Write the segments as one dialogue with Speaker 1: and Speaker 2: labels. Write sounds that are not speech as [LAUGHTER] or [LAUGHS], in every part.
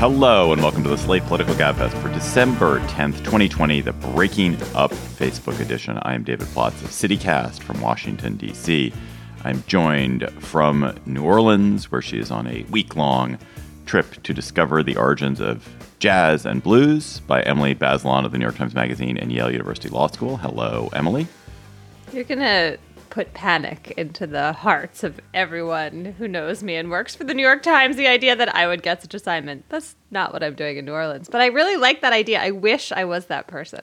Speaker 1: Hello and welcome to the Slate Political Gabfest for December 10th, 2020, the Breaking Up Facebook edition. I am David Plotz of CityCast from Washington, D.C. I'm joined from New Orleans, where she is on a week long trip to discover the origins of jazz and blues by Emily Bazelon of the New York Times Magazine and Yale University Law School. Hello, Emily.
Speaker 2: You're going to put panic into the hearts of everyone who knows me and works for the New York Times the idea that I would get such assignment. That's not what I'm doing in New Orleans. But I really like that idea. I wish I was that person.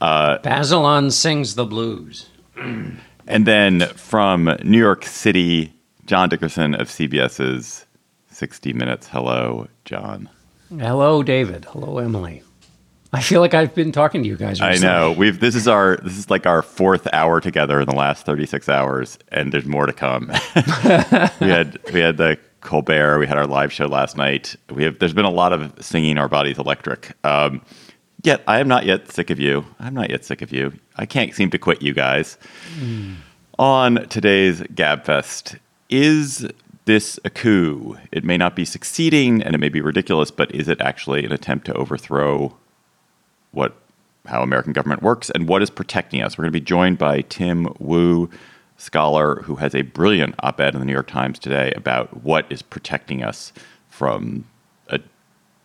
Speaker 3: Uh, Bazelon sings the blues. [CLEARS THROAT]
Speaker 1: and then from New York City, John Dickerson of CBS's 60 Minutes. Hello, John.
Speaker 3: Hello, David. Hello, Emily. [LAUGHS] I feel like I've been talking to you guys.
Speaker 1: Recently. I know. We've this is our this is like our fourth hour together in the last 36 hours and there's more to come. [LAUGHS] we had we had the Colbert, we had our live show last night. We have there's been a lot of singing our bodies electric. Um, yet I am not yet sick of you. I'm not yet sick of you. I can't seem to quit you guys. Mm. On today's Gabfest, is this a coup? It may not be succeeding and it may be ridiculous, but is it actually an attempt to overthrow what how American government works and what is protecting us. We're going to be joined by Tim Wu, scholar who has a brilliant op-ed in the New York Times today about what is protecting us from a,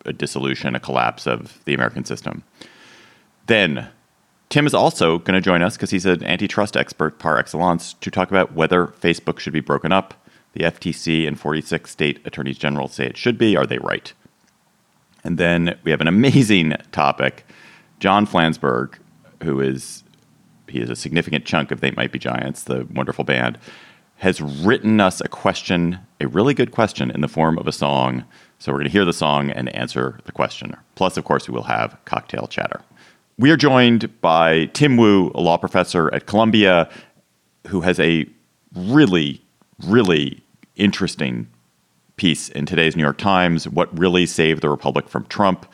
Speaker 1: a dissolution, a collapse of the American system. Then Tim is also going to join us because he's an antitrust expert par excellence to talk about whether Facebook should be broken up. The FTC and 46 state attorneys general say it should be. Are they right? And then we have an amazing topic John Flansburgh, who is he is a significant chunk of They Might Be Giants, the wonderful band, has written us a question, a really good question in the form of a song. So we're going to hear the song and answer the question. Plus, of course, we will have cocktail chatter. We are joined by Tim Wu, a law professor at Columbia, who has a really, really interesting piece in today's New York Times, What Really Saved the Republic from Trump.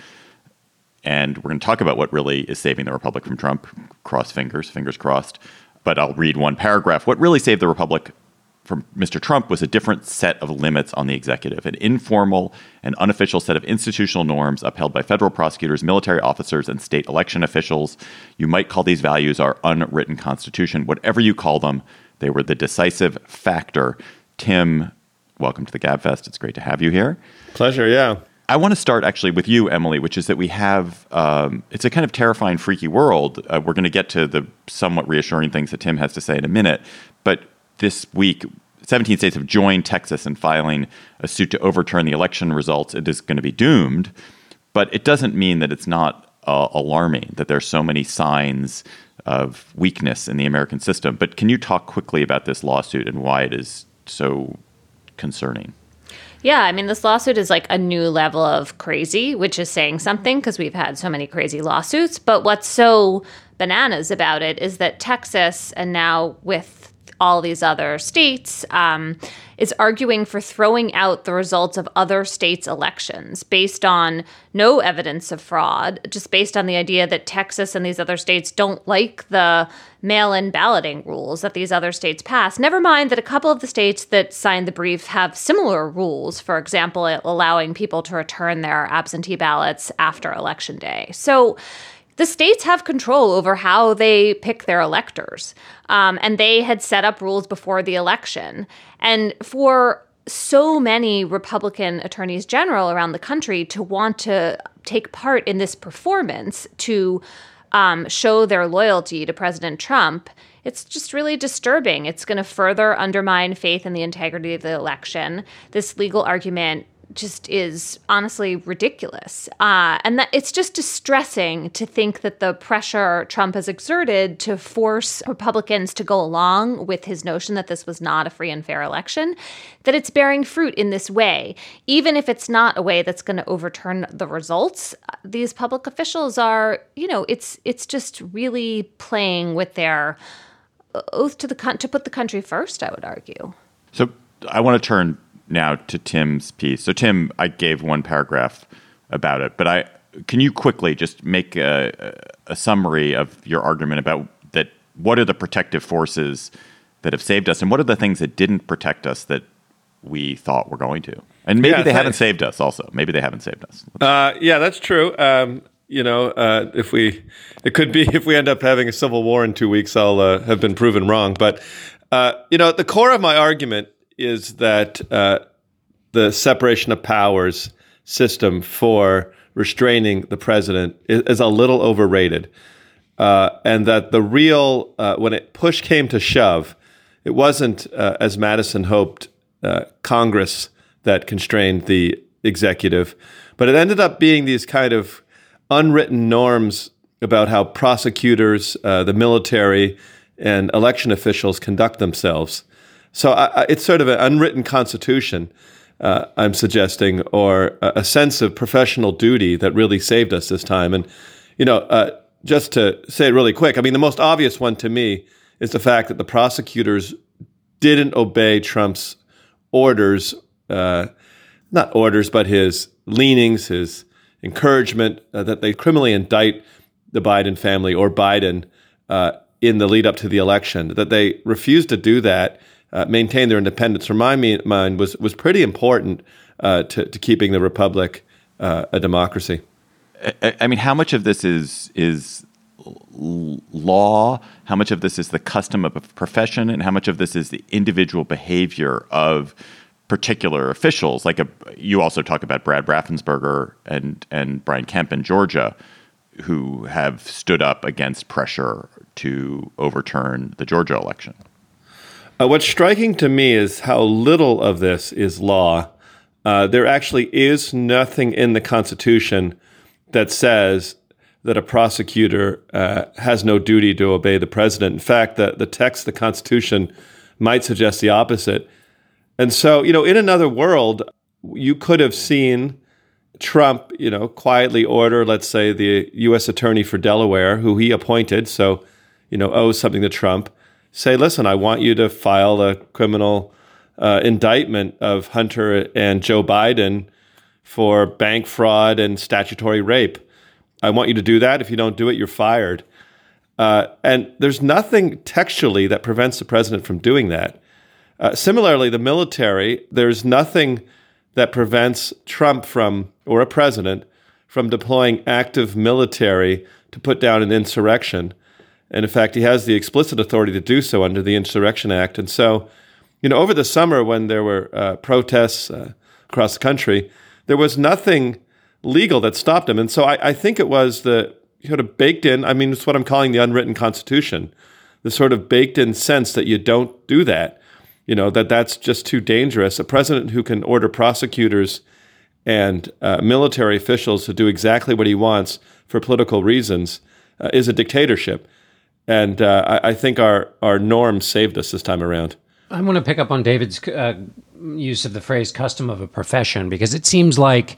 Speaker 1: And we're going to talk about what really is saving the Republic from Trump. Cross fingers, fingers crossed. But I'll read one paragraph. What really saved the Republic from Mr. Trump was a different set of limits on the executive, an informal and unofficial set of institutional norms upheld by federal prosecutors, military officers, and state election officials. You might call these values our unwritten constitution. Whatever you call them, they were the decisive factor. Tim, welcome to the Gabfest. It's great to have you here.
Speaker 4: Pleasure, yeah.
Speaker 1: I want to start actually with you, Emily, which is that we have um, it's a kind of terrifying, freaky world. Uh, we're going to get to the somewhat reassuring things that Tim has to say in a minute, but this week. 17 states have joined Texas in filing a suit to overturn the election results. It is going to be doomed, but it doesn't mean that it's not uh, alarming that there's so many signs of weakness in the American system. But can you talk quickly about this lawsuit and why it is so concerning?
Speaker 2: Yeah, I mean, this lawsuit is like a new level of crazy, which is saying mm-hmm. something because we've had so many crazy lawsuits. But what's so bananas about it is that Texas, and now with all these other states, um, is arguing for throwing out the results of other states' elections based on no evidence of fraud, just based on the idea that Texas and these other states don't like the mail in balloting rules that these other states pass. Never mind that a couple of the states that signed the brief have similar rules, for example, allowing people to return their absentee ballots after Election Day. So, the states have control over how they pick their electors. Um, and they had set up rules before the election. And for so many Republican attorneys general around the country to want to take part in this performance to um, show their loyalty to President Trump, it's just really disturbing. It's going to further undermine faith in the integrity of the election. This legal argument just is honestly ridiculous. Uh, and that it's just distressing to think that the pressure Trump has exerted to force Republicans to go along with his notion that this was not a free and fair election, that it's bearing fruit in this way. Even if it's not a way that's going to overturn the results, these public officials are, you know, it's it's just really playing with their oath to the con- to put the country first, I would argue.
Speaker 1: So I want to turn now to Tim's piece. So Tim, I gave one paragraph about it, but I can you quickly just make a, a summary of your argument about that? What are the protective forces that have saved us, and what are the things that didn't protect us that we thought were going to? And maybe
Speaker 4: Yeah,
Speaker 1: they haven't saved us. Also, maybe they haven't saved us.
Speaker 4: Uh, yeah, that's true. Um, you know, uh, if we, it could be [LAUGHS] if we end up having a civil war in two weeks, I'll uh, have been proven wrong. But uh, you know, at the core of my argument is that uh, the separation of powers system for restraining the president is, is a little overrated, uh, and that the real uh, when it push came to shove, it wasn't uh, as Madison hoped uh, Congress that constrained the executive, but it ended up being these kind of unwritten norms about how prosecutors, uh, the military, and election officials conduct themselves. So I, I, it's sort of an unwritten constitution, uh, I'm suggesting, or a, a sense of professional duty that really saved us this time. And, you know, uh, just to say it really quick, I mean, the most obvious one to me is the fact that the prosecutors didn't obey Trump's orders, uh, not orders, but his leanings, his encouragement uh, that they criminally indict the Biden family or Biden uh, in the lead up to the election. That they refused to do that, uh, maintain their independence, from my mind, was was pretty important uh, to, to keeping the republic uh, a democracy.
Speaker 1: I, I mean, how much of this is is law? How much of this is the custom of a profession, and how much of this is the individual behavior of particular officials? Like a, you also talk about Brad Raffensperger and and Brian Kemp in Georgia, who have stood up against pressure to overturn the Georgia election.
Speaker 4: Uh, what's striking to me is how little of this is law. Uh, there actually is nothing in the Constitution that says that a prosecutor uh, has no duty to obey the president. In fact, the, the text of the Constitution might suggest the opposite. And so, you know, in another world, you could have seen Trump, you know, quietly order, let's say, the U.S. Attorney for Delaware, who he appointed, so, you know, owes something to Trump, say, listen, I want you to file a criminal uh, indictment of Hunter and Joe Biden for bank fraud and statutory rape. I want you to do that. If you don't do it, you're fired. Uh, and there's nothing textually that prevents the president from doing that. Uh, similarly, the military, there's nothing that prevents Trump from, or a president, from deploying active military to put down an insurrection. And in fact, he has the explicit authority to do so under the Insurrection Act. And so, you know, over the summer when there were uh, protests uh, across the country, there was nothing legal that stopped him. And so I, I think it was the sort of baked in, I mean, it's what I'm calling the unwritten constitution, the sort of baked in sense that you don't do that, you know, that that's just too dangerous. A president who can order prosecutors and uh, military officials to do exactly what he wants for political reasons uh, is a dictatorship. And uh, I, I think our, our norms saved us this time around.
Speaker 3: I want to pick up on David's uh, use of the phrase custom of a profession because it seems like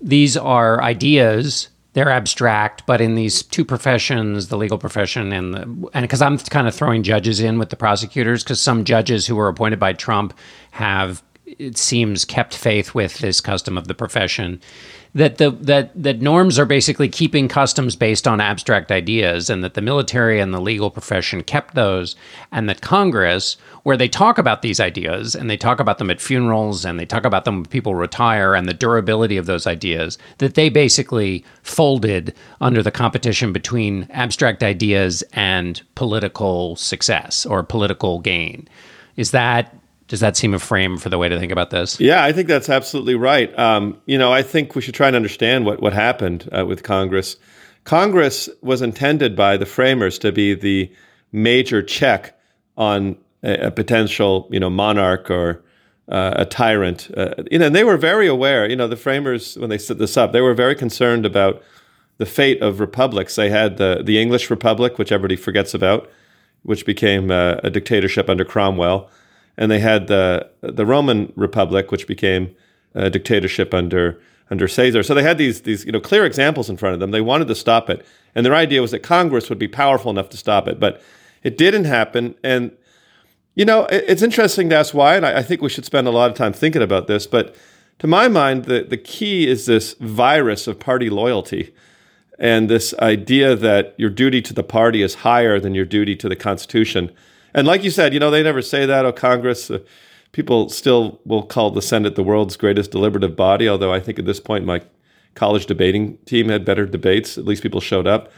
Speaker 3: these are ideas. They're abstract, but in these two professions, the legal profession and the and because I'm kind of throwing judges in with the prosecutors because some judges who were appointed by Trump have it seems kept faith with this custom of the profession that the that that norms are basically keeping customs based on abstract ideas and that the military and the legal profession kept those and that Congress where they talk about these ideas and they talk about them at funerals and they talk about them when people retire and the durability of those ideas that they basically folded under the competition between abstract ideas and political success or political gain. Is that does that seem a frame for the way to think about this?
Speaker 4: Yeah, I think that's absolutely right. Um, you know, I think we should try and understand what what happened uh, with Congress. Congress was intended by the framers to be the major check on a, a potential, you know, monarch or uh, a tyrant. Uh, you know, and they were very aware. You know, the framers when they set this up, they were very concerned about the fate of republics. They had the the English Republic, which everybody forgets about, which became uh, a dictatorship under Cromwell, and they had the the Roman Republic, which became a dictatorship under under Caesar. So they had these these you know clear examples in front of them. They wanted to stop it, and their idea was that Congress would be powerful enough to stop it, but it didn't happen. And you know, it's interesting to ask why, and I, think we should spend a lot of time thinking about this. But to my mind, the the key is this virus of party loyalty. And this idea that your duty to the party is higher than your duty to the Constitution. And like you said, you know, they never say that. Oh, Congress, uh, people still will call the Senate the world's greatest deliberative body, although I think at this point my college debating team had better debates. At least people showed up.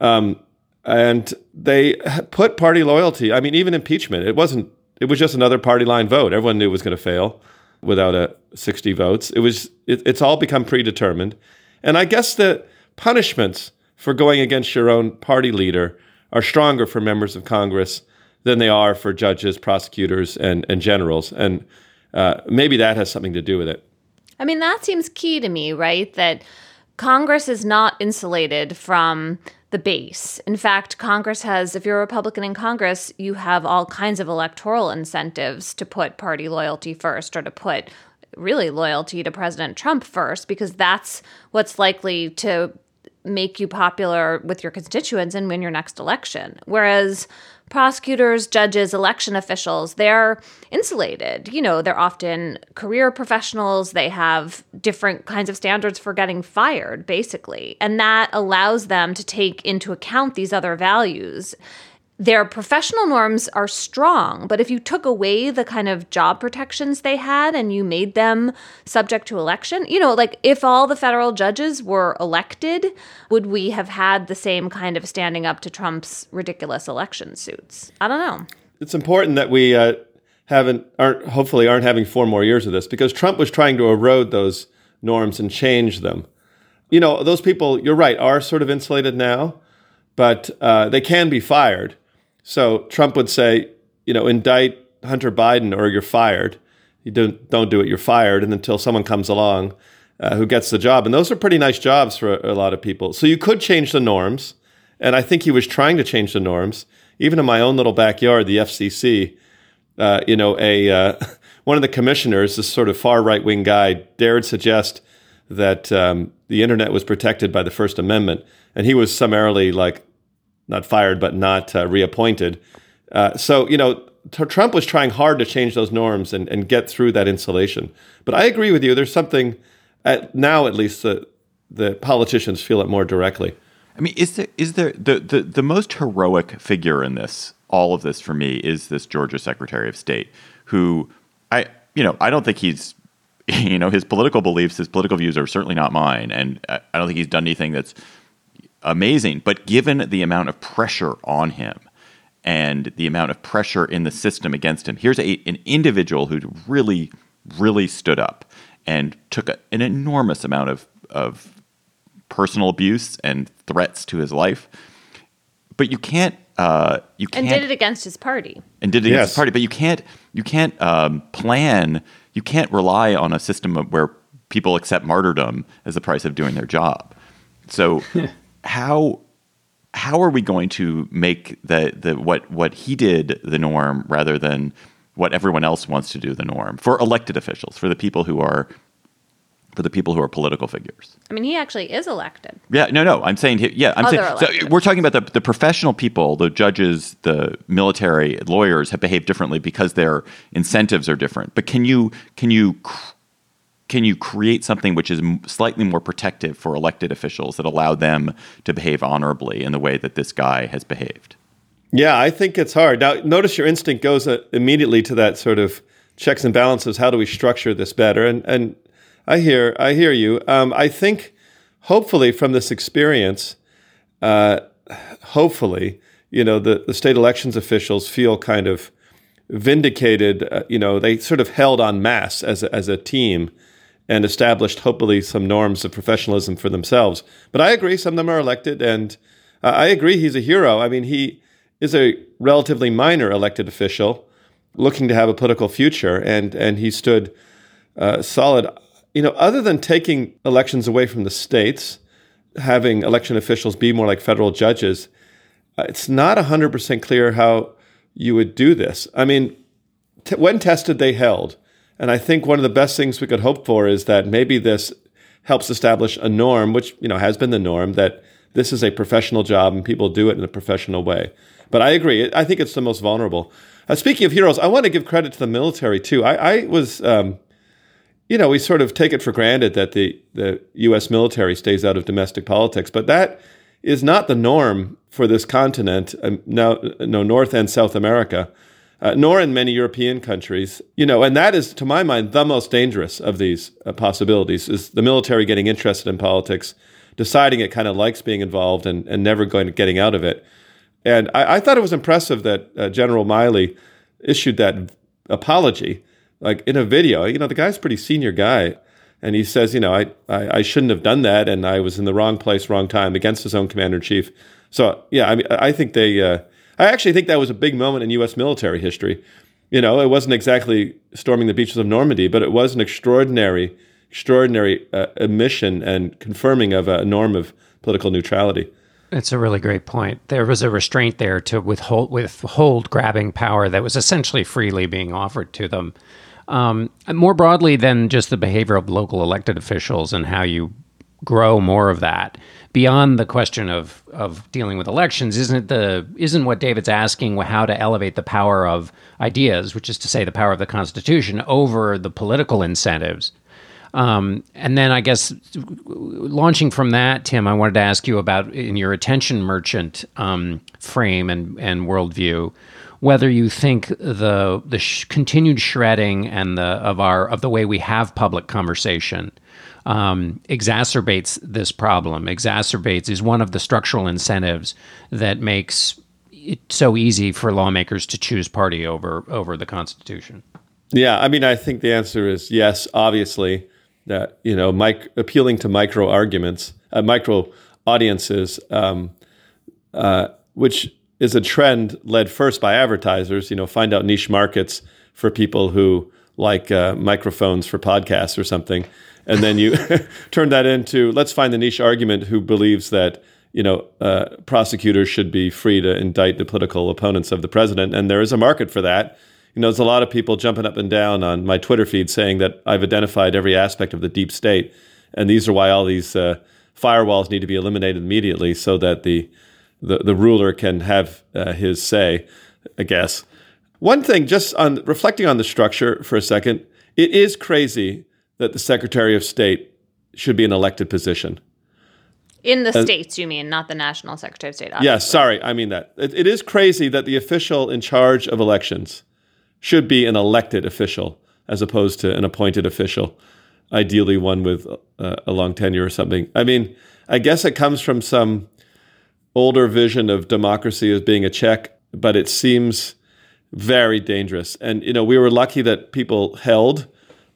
Speaker 4: Um, and they put party loyalty. I mean, even impeachment, it wasn't, it was just another party line vote. Everyone knew it was going to fail without a 60 votes. It was, it, it's all become predetermined. And I guess the punishments for going against your own party leader are stronger for members of Congress than they are for judges, prosecutors, and, and generals. And uh, maybe that has something to do with it.
Speaker 2: I mean, that seems key to me, right? That Congress is not insulated from the base. In fact, Congress has, if you're a Republican in Congress, you have all kinds of electoral incentives to put party loyalty first or to put really loyalty to President Trump first, because that's what's likely to make you popular with your constituents and win your next election. Whereas prosecutors, judges, election officials, they're insulated. You know, they're often career professionals. They have different kinds of standards for getting fired, basically. And that allows them to take into account these other values their professional norms are strong, but if you took away the kind of job protections they had and you made them subject to election, you know, like if all the federal judges were elected, would we have had the same kind of standing up to Trump's ridiculous election suits? I don't know.
Speaker 4: It's important that we uh, haven't aren't hopefully aren't having four more years of this because Trump was trying to erode those norms and change them. You know, those people, you're right, are sort of insulated now, but uh, they can be fired so Trump would say, you know, indict Hunter Biden or you're fired. You don't don't do it, you're fired. And until someone comes along uh, who gets the job, and those are pretty nice jobs for a, a, lot of people. So you could change the norms, and I think he was trying to change the norms. Even in my own little backyard, the FCC, uh, you know, a uh, [LAUGHS] one of the commissioners, this sort of far right wing guy, dared suggest that um, the internet was protected by the First Amendment, and he was summarily like not fired, but not uh, reappointed. Uh, so, you know, t- Trump was trying hard to change those norms and, and get through that insulation. But I agree with you. There's something, at, now at least, that the politicians feel it more directly.
Speaker 1: I mean, is there is there the, the the most heroic figure in this all of this for me is this Georgia Secretary of State who I you know I don't think he's [LAUGHS] you know his political beliefs his political views are certainly not mine and I don't think he's done anything that's amazing. But given the amount of pressure on him and the amount of pressure in the system against him, here's a, an individual who really, really stood up and took a, an enormous amount of, of personal abuse and threats to his life. But you can't. Uh, you can't,
Speaker 2: and did it against his party.
Speaker 1: And did it yes. against his party, but you can't. You can't um, plan. You can't rely on a system where people accept martyrdom as the price of doing their job. So [LAUGHS] how how are we going to make the the what what he did the norm rather than what everyone else wants to do the norm for elected officials for the people who are for the people who are political figures.
Speaker 2: I mean, he actually is elected.
Speaker 1: Yeah, no, no. I'm saying, yeah, I'm Other saying. So we're talking about the, the professional people, the judges, the military, lawyers have behaved differently because their incentives are different. But can you can you can you create something which is slightly more protective for elected officials that allow them to behave honorably in the way that this guy has behaved?
Speaker 4: Yeah, I think it's hard. Now, notice your instinct goes uh, immediately to that sort of checks and balances. How do we structure this better? And and I hear I hear you. Um, I think hopefully from this experience, uh, hopefully you know the the state elections officials feel kind of vindicated. Uh, you know, they sort of held on mass as a, as a team and established, hopefully, some norms of professionalism for themselves. But I agree, some of them are elected, and uh, I agree he's a hero. I mean, he is a relatively minor elected official, looking to have a political future, and and he stood uh, solid. You know, other than taking elections away from the states, having election officials be more like federal judges, uh, it's not hundred percent clear how you would do this. I mean, t- when tested, they held, and I think one of the best things we could hope for is that maybe this helps establish a norm, which you know has been the norm that this is a professional job and people do it in a professional way. But I agree. I think it's the most vulnerable. Uh, speaking of heroes, I want to give credit to the military too. I, I was, um, you know, we sort of take it for granted that the the U.S. military stays out of domestic politics, but that is not the norm for this continent. Um, no, no, North and South America. Uh, nor in many European countries. You know, and that is, to my mind, the most dangerous of these uh, possibilities is the military getting interested in politics, deciding it kind of likes being involved and, and never going getting out of it. And I, I thought it was impressive that uh, General Milley issued that apology, like in a video. You know, the guy's pretty senior guy. And he says, you know, I, I, I shouldn't have done that, and I was in the wrong place, wrong time against his own commander in chief. So, yeah, I mean, I think they, uh, I actually think that was a big moment in U.S. military history. You know, it wasn't exactly storming the beaches of Normandy, but it was an extraordinary, extraordinary uh, admission and confirming of a norm of political neutrality.
Speaker 3: It's a really great point. There was a restraint there to withhold, withhold grabbing power that was essentially freely being offered to them. Um, more broadly than just the behavior of local elected officials and how you grow more of that beyond the question of of dealing with elections isn't the isn't what David's asking how to elevate the power of ideas which is to say the power of the constitution over the political incentives. Um, and then I guess launching from that, Tim, I wanted to ask you about in your attention merchant um, frame and, and worldview, whether you think the the sh- continued shredding and the of our of the way we have public conversation um, exacerbates this problem, exacerbates, is one of the structural incentives that makes it so easy for lawmakers to choose party over over the Constitution.
Speaker 4: Yeah, I mean, I think the answer is yes. Obviously, that you know, mic- appealing to micro arguments, uh, micro audiences, um, uh, which is a trend led first by advertisers. You know, find out niche markets for people who like uh, microphones for podcasts or something and then you [LAUGHS] turn that into let's find the niche argument who believes that you know uh, prosecutors should be free to indict the political opponents of the president, and there is a market for that. You know, there's a lot of people jumping up and down on my Twitter feed saying that I've identified every aspect of the deep state, and these are why all these uh, firewalls need to be eliminated immediately, so that the the, the ruler can have uh, his say. I guess one thing, just on reflecting on the structure for a second, it is crazy that the Secretary of State should be an elected position.
Speaker 2: In the uh, states, you mean, not the National Secretary of State? Yes,
Speaker 4: sorry, I mean that. It, it is crazy that the official in charge of elections should be an elected official as opposed to an appointed official, ideally one with uh, a long tenure or something. I mean, I guess it comes from some older vision of democracy as being a check, but it seems very dangerous. And you know, we were lucky that people held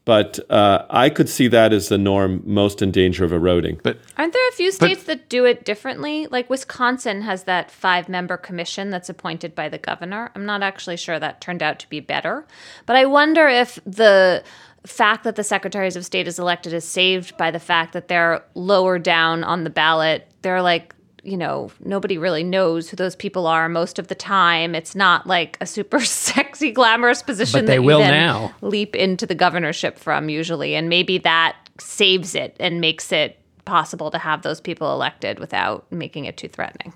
Speaker 4: but uh, I could see that as the norm most in danger of eroding.
Speaker 1: But
Speaker 2: aren't there a few states but, that do it differently? Like Wisconsin has that five member commission that's appointed by the governor. I'm not actually sure that turned out to be better. But I wonder if the fact that the secretaries of state is elected is saved by the fact that they're lower down on the ballot. They're like you know, nobody really knows who those people are most of the time. It's not like a super [LAUGHS] sexy, glamorous position
Speaker 3: but they
Speaker 2: that
Speaker 3: will
Speaker 2: you
Speaker 3: now.
Speaker 2: leap into the governorship from usually. And maybe that saves it and makes it possible to have those people elected without making it too threatening.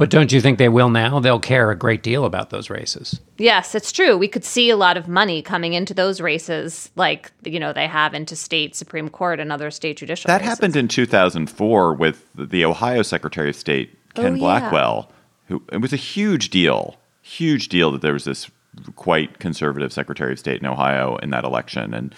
Speaker 3: But don't you think they will now? They'll care a great deal about those races.
Speaker 2: Yes, it's true. We could see a lot of money coming into those races, like you know they have into state supreme court and other state judicial.
Speaker 1: That
Speaker 2: races.
Speaker 1: happened in 2004 with the Ohio Secretary of State oh, Ken
Speaker 2: Oh, yeah.
Speaker 1: Blackwell, who it was a huge deal, huge deal that there was this quite conservative Secretary of State in Ohio in that election, and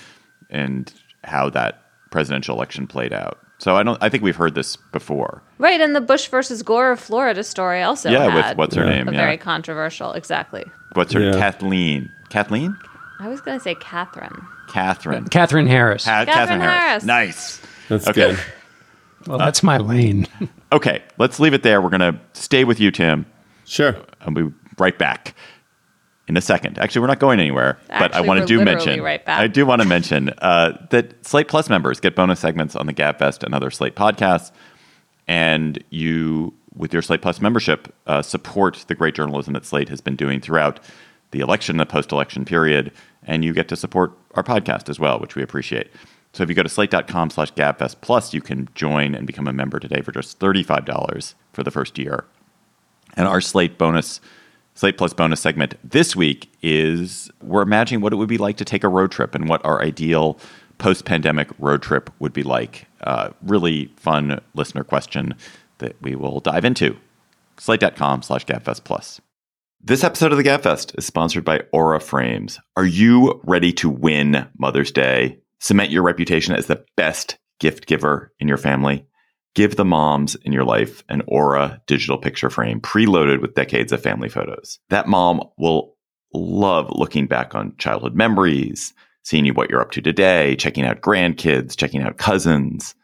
Speaker 1: and how that presidential election played out. So I don't. I think we've heard this before.
Speaker 2: Right, and the Bush versus Gore of Florida story also
Speaker 1: Yeah, with what's her name,
Speaker 2: A
Speaker 1: yeah.
Speaker 2: very controversial, exactly.
Speaker 1: What's her
Speaker 4: Yeah.
Speaker 1: Kathleen? Kathleen?
Speaker 2: I was going to say Catherine.
Speaker 1: Catherine.
Speaker 3: Katherine Harris.
Speaker 1: Ha-
Speaker 2: Katherine Harris.
Speaker 1: Nice.
Speaker 4: That's
Speaker 1: Okay.
Speaker 4: good.
Speaker 3: well, that's my lane. [LAUGHS]
Speaker 1: Okay, let's leave it there. We're gonna stay with you, Tim,
Speaker 4: Sure.
Speaker 1: and we'll be right back in a second. Actually, we're not going anywhere, but I want to do mention.
Speaker 2: right.
Speaker 1: I do want to mention uh, that Slate Plus members get bonus segments on the Gabfest and other Slate podcasts, and you, with your Slate Plus membership, uh, support the great journalism that Slate has been doing throughout the election, the post-election period, and you get to support our podcast as well, which we appreciate. So if you go to slate.com slash gabfest plus, you can join and become a member today for just $35 for the first year. And our Slate bonus, Slate Plus bonus segment this week is we're imagining what it would be like to take a road trip and what our ideal post pandemic road trip would be like. Uh, really fun listener question that we will dive into. Slate.com slash GabFest Plus. This episode of the GabFest is sponsored by Aura Frames. Are you ready to win Mother's Day? Cement your reputation as the best gift giver in your family? Give the moms in your life an Aura digital picture frame preloaded with decades of family photos. That mom will love looking back on childhood memories, seeing you what you're up to today, checking out grandkids, checking out cousins.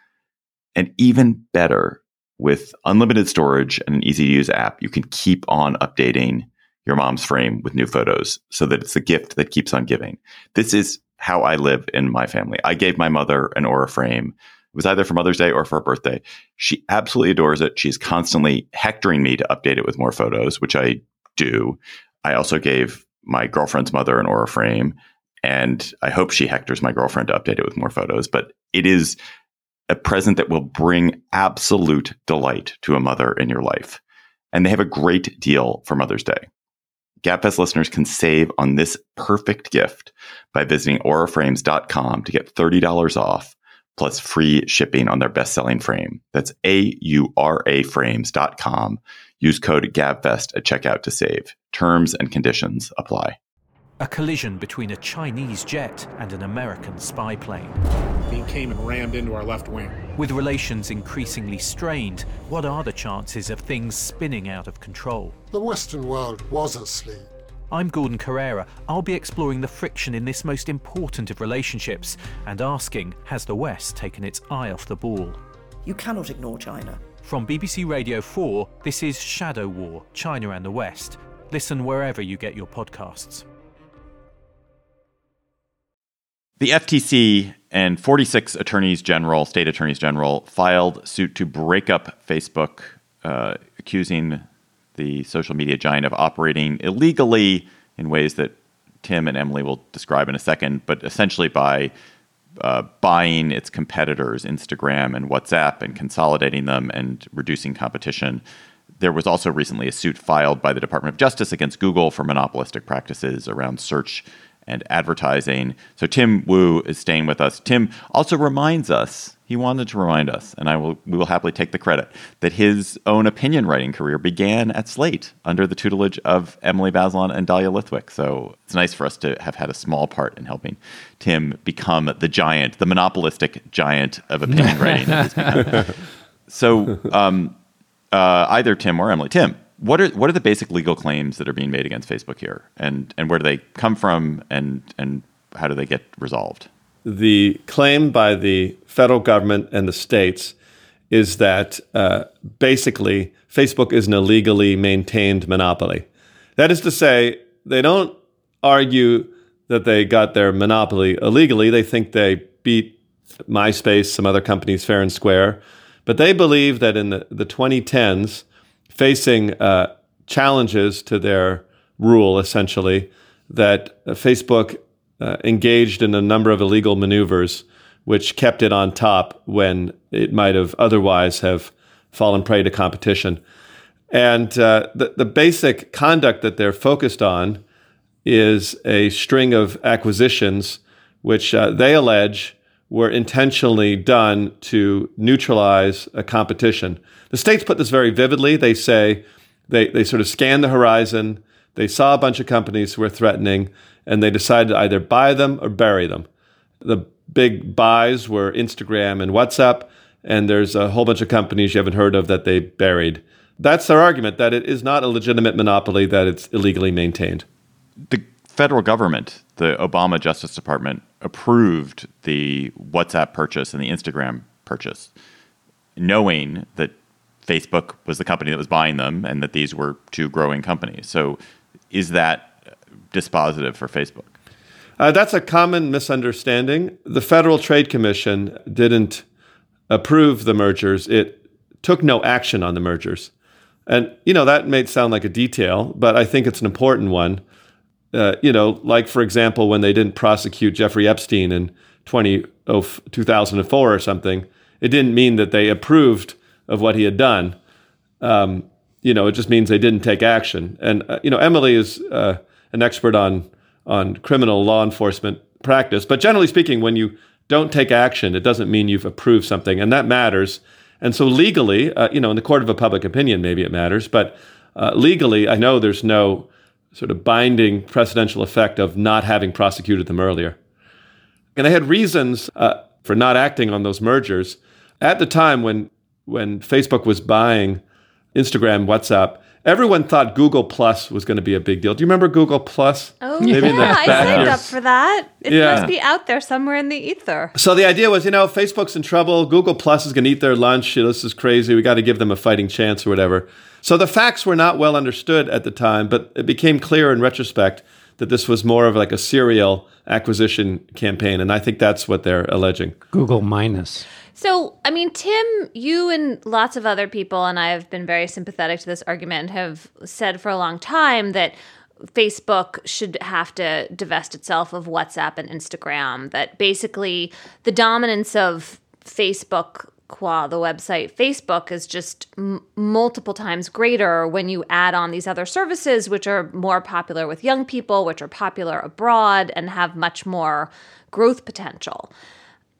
Speaker 1: And even better, with unlimited storage and an easy to use app, you can keep on updating your mom's frame with new photos so that it's a gift that keeps on giving. This is how I live in my family. I gave my mother an Aura frame. Was either for Mother's Day or for her birthday. She absolutely adores it. She's constantly hectoring me to update it with more photos, which I do. I also gave my girlfriend's mother an Aura frame, and I hope she hectors my girlfriend to update it with more photos. But it is a present that will bring absolute delight to a mother in your life. And they have a great deal for Mother's Day. GabFest listeners can save on this perfect gift by visiting auraframes.com to get $30 off plus free shipping on their best-selling frame. That's A-U-R-A frames.com. Use code GABFEST at checkout to save. Terms and conditions apply.
Speaker 5: A collision between a Chinese jet and an American spy plane.
Speaker 6: He came and rammed into our left wing.
Speaker 5: With relations increasingly strained, what are the chances of things spinning out of control?
Speaker 7: The Western world was asleep.
Speaker 5: I'm Gordon Corera. I'll be exploring the friction in this most important of relationships and asking Has the West taken its eye off the ball?
Speaker 8: You cannot ignore China.
Speaker 5: From BBC Radio 4, this is Shadow War China and the West. Listen wherever you get your podcasts.
Speaker 1: The FTC and 46 attorneys general, state attorneys general, filed suit to break up Facebook, uh, accusing the social media giant of operating illegally in ways that Tim and Emily will describe in a second, but essentially by uh, buying its competitors, Instagram and WhatsApp, and consolidating them and reducing competition. There was also recently a suit filed by the Department of Justice against Google for monopolistic practices around search and advertising. So Tim Wu is staying with us. Tim also reminds us, he wanted to remind us, and I will we will happily take the credit, that his own opinion writing career began at Slate under the tutelage of Emily Bazelon and Dahlia Lithwick. So it's nice for us to have had a small part in helping Tim become the giant, the monopolistic giant of opinion [LAUGHS] writing. that he's become. so um, uh, either Tim or Emily. Tim, what are what are the basic legal claims that are being made against Facebook here, and and where do they come from, and and how do they get resolved?
Speaker 4: The claim by the federal government and the states is that uh, basically Facebook is an illegally maintained monopoly. That is to say, they don't argue that they got their monopoly illegally. They think they beat MySpace, some other companies fair and square. But they believe that in the, the 2010s, facing uh, challenges to their rule, essentially, that Facebook uh, engaged in a number of illegal maneuvers, which kept it on top when it might have otherwise have fallen prey to competition. And uh, the, the basic conduct that they're focused on is a string of acquisitions, which uh, they allege were intentionally done to neutralize a competition. The states put this very vividly. They say they, they sort of scanned the horizon, they saw a bunch of companies who were threatening, and they decided to either buy them or bury them. The big buys were Instagram and WhatsApp, and there's a whole bunch of companies you haven't heard of that they buried. That's their argument that it is not a legitimate monopoly, that it's illegally maintained.
Speaker 1: The federal government, the Obama Justice Department, approved the WhatsApp purchase and the Instagram purchase, knowing that Facebook was the company that was buying them and that these were two growing companies. So, is that dispositive for Facebook?
Speaker 4: Uh, that's a common misunderstanding. The Federal Trade Commission didn't approve the mergers. It took no action on the mergers. And, you know, that may sound like a detail, but I think it's an important one. Uh, you know, like, for example, when they didn't prosecute Jeffrey Epstein in 20, 2004 or something, it didn't mean that they approved of what he had done. Um, you know, it just means they didn't take action. And, uh, you know, Emily is uh, an expert on on criminal law enforcement practice. But generally speaking, when you don't take action, it doesn't mean you've approved something, and that matters. And so legally, uh, you know, in the court of a public opinion, maybe it matters, but uh, legally, I know there's no sort of binding precedential effect of not having prosecuted them earlier. And I had reasons uh, for not acting on those mergers at the time when when Facebook was buying Instagram, WhatsApp everyone thought Google Plus was going to be a big deal. Do you remember Google Plus?
Speaker 2: Oh, Maybe yeah, I signed up for that. It yeah. must be out there somewhere in the ether.
Speaker 4: So the idea was, you know, Facebook's in trouble. Google Plus is going to eat their lunch. This is crazy. We got to give them a fighting chance or whatever. So the facts were not well understood at the time, but it became clear in retrospect that this was more of like a serial acquisition campaign. And I think that's what they're alleging.
Speaker 3: Google minus.
Speaker 2: So, I mean, Tim, you and lots of other people, and I have been very sympathetic to this argument, have said for a long time that Facebook should have to divest itself of WhatsApp and Instagram, that basically the dominance of Facebook qua the website Facebook is just m- multiple times greater when you add on these other services, which are more popular with young people, which are popular abroad, and have much more growth potential.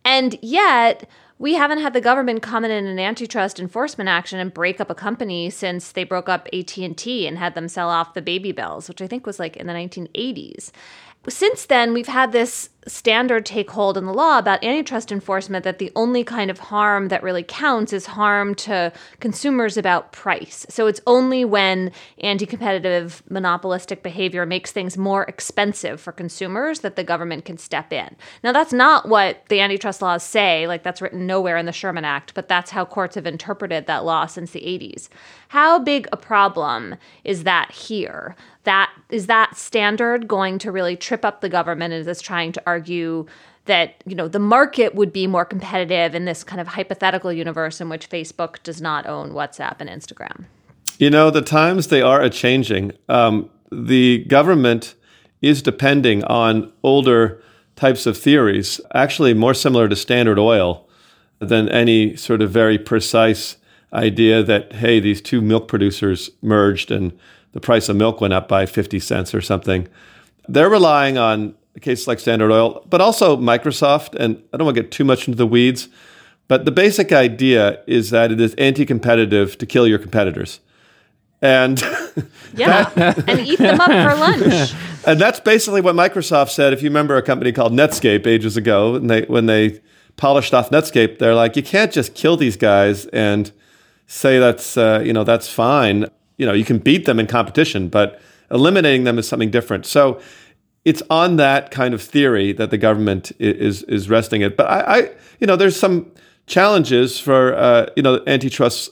Speaker 2: And yet, we haven't had the government come in an antitrust enforcement action and break up a company since they broke up AT&T and had them sell off the baby bells, which I think was like in the 1980s. Since then, we've had this standard take hold in the law about antitrust enforcement that the only kind of harm that really counts is harm to consumers about price. So it's only when anti competitive monopolistic behavior makes things more expensive for consumers that the government can step in. Now, that's not what the antitrust laws say, like that's written nowhere in the Sherman Act, but that's how courts have interpreted that law since the 80s. How big a problem is that here? That is that standard going to really trip up the government as it's trying to argue argue that you know the market would be more competitive in this kind of hypothetical universe in which Facebook does not own WhatsApp and Instagram.
Speaker 4: You know the times they are a changing. Um, the government is depending on older types of theories, actually more similar to Standard Oil than any sort of very precise idea that hey these two milk producers merged and the price of milk went up by 50 cents or something. They're relying on a case like Standard Oil, but also Microsoft. And I don't want to get too much into the weeds, but the basic idea is that it is anti competitive to kill your competitors. And [LAUGHS]
Speaker 2: yeah, that, and eat them up for lunch. [LAUGHS]
Speaker 4: And that's basically what Microsoft said. If you remember a company called Netscape ages ago, and they, when they polished off Netscape, they're like, you can't just kill these guys and say that's uh, you know that's fine. You know, you can beat them in competition, but eliminating them is something different. So it's on that kind of theory that the government is is resting it. But I, I you know, there's some challenges for uh, you know antitrust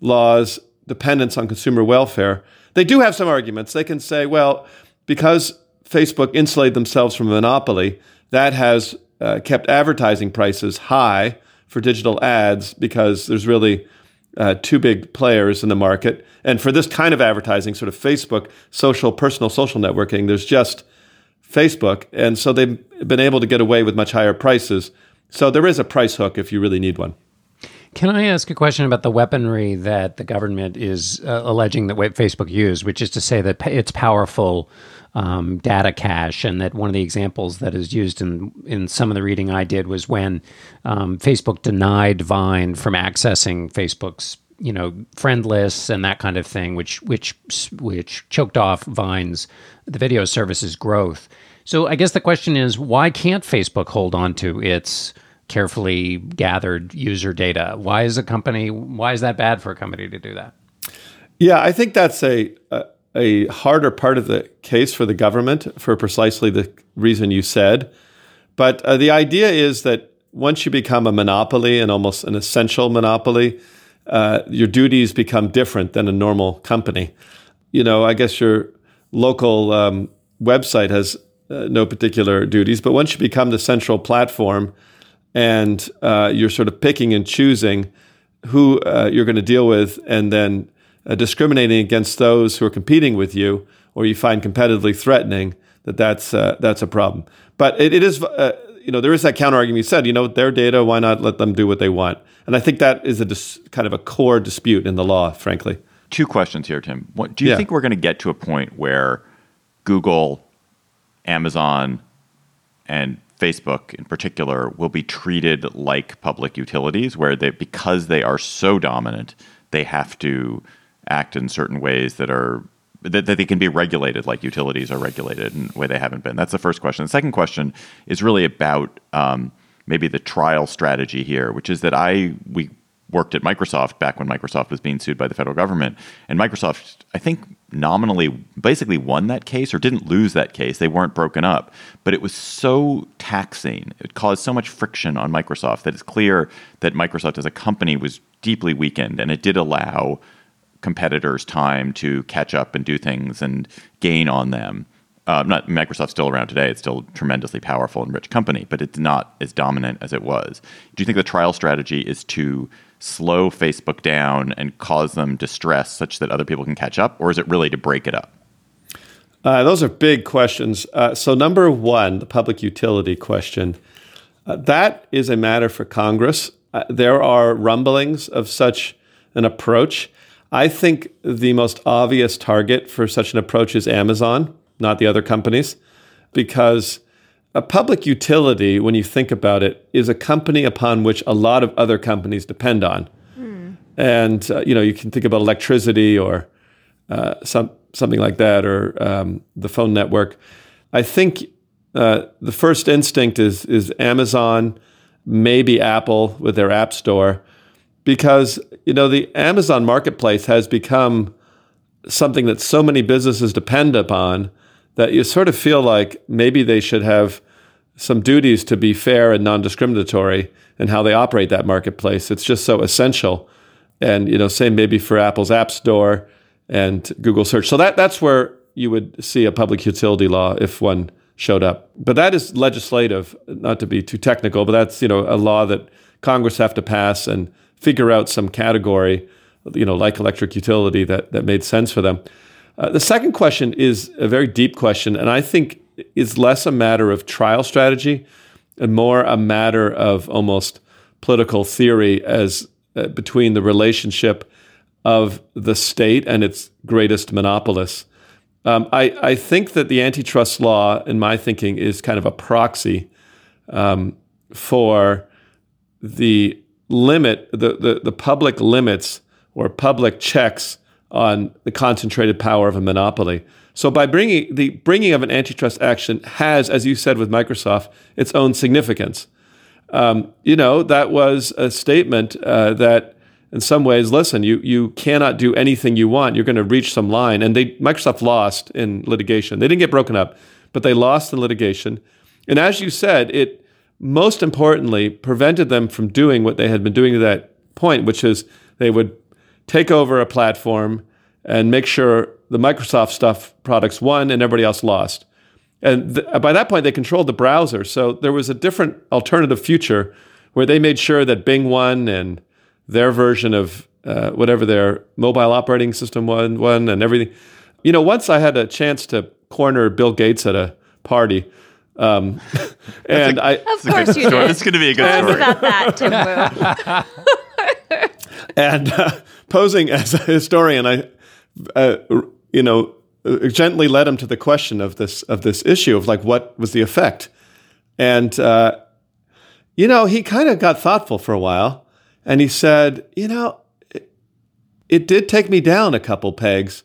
Speaker 4: laws dependence on consumer welfare. They do have some arguments. They can say, well, because Facebook insulated themselves from monopoly, that has uh, kept advertising prices high for digital ads because there's really uh, two big players in the market. And for this kind of advertising, sort of Facebook, social, personal social networking, there's just Facebook. And so they've been able to get away with much higher prices. So there is a price hook if you really need one.
Speaker 3: Can I ask a question about the weaponry that the government is uh, alleging that Facebook used, which is to say that it's powerful um, data cache, and that one of the examples that is used in in some of the reading I did was when um, Facebook denied Vine from accessing Facebook's you know friend lists and that kind of thing, which which which choked off Vine's the video service's growth. So I guess the question is, why can't Facebook hold on to its carefully gathered user data? Why is a company? Why is that bad for a company to do that?
Speaker 4: Yeah, I think that's a, a, harder part of the case for the government for precisely the reason you said. But uh, the idea is that once you become a monopoly and almost an essential monopoly, uh, your duties become different than a normal company. You know, I guess your local um, website has uh, no particular duties. But once you become the central platform and uh, you're sort of picking and choosing who uh, you're going to deal with and then uh, discriminating against those who are competing with you or you find competitively threatening, that that's, uh, that's a problem. But it, it is, you know, there is that counter argument you said, you know, their data, why not let them do what they want? And I think that is a dis- kind of a core dispute in the law, frankly.
Speaker 1: Two questions here, Tim. What, do you
Speaker 4: Yeah.
Speaker 1: think we're going to get to a point where Google, Amazon, and Facebook in particular will be treated like public utilities, where they because they are so dominant, they have to act in certain ways that are that, that they can be regulated like utilities are regulated in a way they haven't been. That's the first question. The second question is really about um, maybe the trial strategy here, which is that I we worked at Microsoft back when Microsoft was being sued by the federal government, and Microsoft I think nominally basically won that case or didn't lose that case. They weren't broken up, but it was so taxing. It caused so much friction on Microsoft that it's clear that Microsoft as a company was deeply weakened, and it did allow competitors time to catch up and do things and gain on them. Uh, not Microsoft's still around today; it's still tremendously powerful and rich company, but it's not as dominant as it was. Do you think the trial strategy is to slow Facebook down and cause them distress such that other people can catch up, or is it really to break it up?
Speaker 4: Uh, those are big questions. Uh, so, number one, the public utility question. Uh, that is a matter for Congress. Uh, there are rumblings of such an approach. I think the most obvious target for such an approach is Amazon, not the other companies, because a public utility, when you think about it, is a company upon which a lot of other companies depend on. And uh, you know, you can think about electricity or uh, some something like that, or um, the phone network. I think uh, the first instinct is is Amazon, maybe Apple with their App Store, because you know the Amazon marketplace has become something that so many businesses depend upon that you sort of feel like maybe they should have some duties to be fair and non-discriminatory in how they operate that marketplace. It's just so essential. And you know, same maybe for Apple's App Store and Google Search. So that that's where you would see a public utility law if one showed up. But that is legislative, not to be too technical, but that's you know a law that Congress have to pass and figure out some category, you know, like electric utility that that made sense for them. Uh, the second question is a very deep question, and I think is less a matter of trial strategy and more a matter of almost political theory as uh, between the relationship of the state and its greatest monopolists. Um, I, I think that the antitrust law, in my thinking, is kind of a proxy um, for the limit, the, the, the public limits or public checks on the concentrated power of a monopoly. So by bringing the bringing of an antitrust action has, as you said with Microsoft, its own significance. Um, you know that was a statement uh, that, in some ways, listen, you you cannot do anything you want. You're going to reach some line, and they Microsoft lost in litigation. They didn't get broken up, but they lost in litigation. And as you said, it most importantly prevented them from doing what they had been doing to that point, which is they would take over a platform and make sure the Microsoft stuff products won and everybody else lost. And th- by that point, they controlled the browser. So there was a different alternative future where they made sure that Bing won and their version of uh, whatever their mobile operating system won, won and everything. You know, once I had a chance to corner Bill Gates at a party. Um, [LAUGHS] and I,
Speaker 2: Of course you
Speaker 1: story.
Speaker 2: did.
Speaker 1: It's going to be a good
Speaker 2: Tell us
Speaker 1: story.
Speaker 2: about that, Tim Wu. [LAUGHS]
Speaker 4: and uh, posing as a historian, I, uh, you know, uh, gently led him to the question of this of this issue of like what was the effect, and uh, you know, he kind of got thoughtful for a while, and he said, you know, it, it did take me down a couple pegs.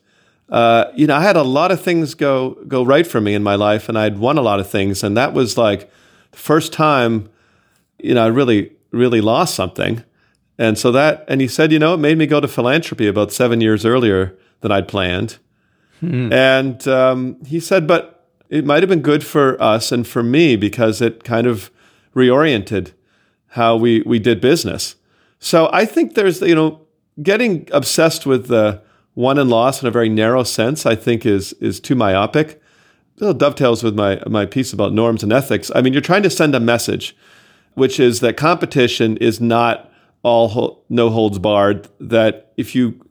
Speaker 4: Uh, you know, I had a lot of things go go right for me in my life, and I'd won a lot of things, and that was like the first time, you know, I really really lost something. And so that, and he said, you know, it made me go to philanthropy about seven years earlier than I'd planned. And um, he said, but it might have been good for us and for me because it kind of reoriented how we, we did business. So I think there's, you know, getting obsessed with the won and lost in a very narrow sense, I think is, is too myopic. it dovetails with my my piece about norms and ethics. I mean, you're trying to send a message, which is that competition is not all no holds barred. That if you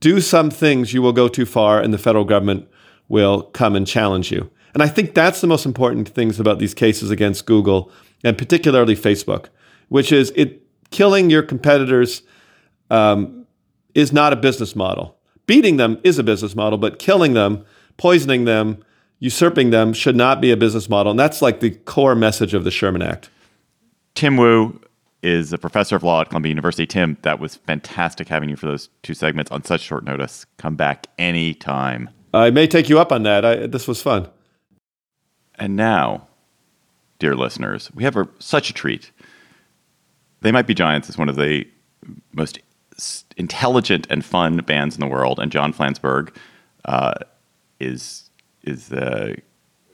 Speaker 4: do some things, you will go too far, and the federal government will come and challenge you. And I think that's the most important things about these cases against Google and particularly Facebook, which is it killing your competitors um, is not a business model. Beating them is a business model, but killing them, poisoning them, usurping them should not be a business model. And that's like the core message of the Sherman Act.
Speaker 1: Tim Wu is a professor of law at Columbia University. Tim, that was fantastic having you for those two segments on such short notice. Come back anytime.
Speaker 4: I may take you up on that. I, this was fun.
Speaker 1: And now, dear listeners, we have a, such a treat. They Might Be Giants is one of the most intelligent and fun bands in the world, and John Flansburgh uh, is is the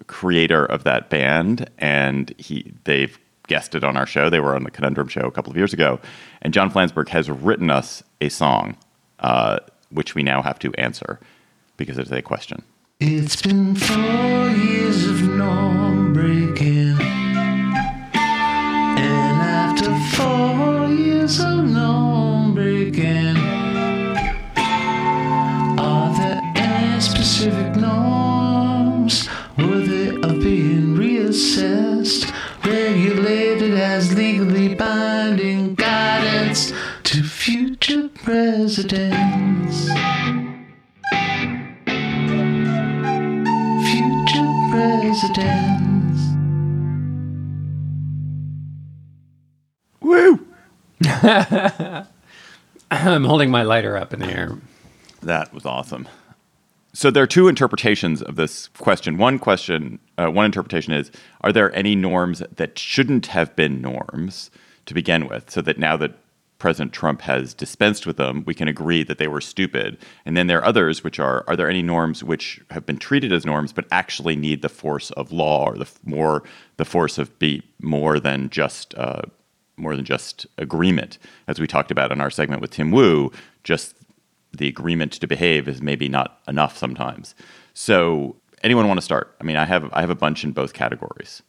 Speaker 1: creator of that band, and he they've guested on our show. They were on the Conundrum show a couple of years ago, and John Flansburgh has written us a song, uh, which we now have to answer because it's a question.
Speaker 9: It's been four years of norm future presidents? Future presidents.
Speaker 1: Woo! [LAUGHS]
Speaker 3: I'm holding my lighter up in the air.
Speaker 1: That was awesome. So there are two interpretations of this question. One question, uh, one interpretation is: Are there any norms that shouldn't have been norms to begin with, so that now that President Trump has dispensed with them, we can agree that they were stupid. And then there are others, which are are there any norms which have been treated as norms but actually need the force of law or the more the force of be more than just uh, more than just agreement, as we talked about in our segment with Tim Wu. Just the agreement to behave is maybe not enough sometimes. So, anyone want to start? I mean, I have I have a bunch in both categories.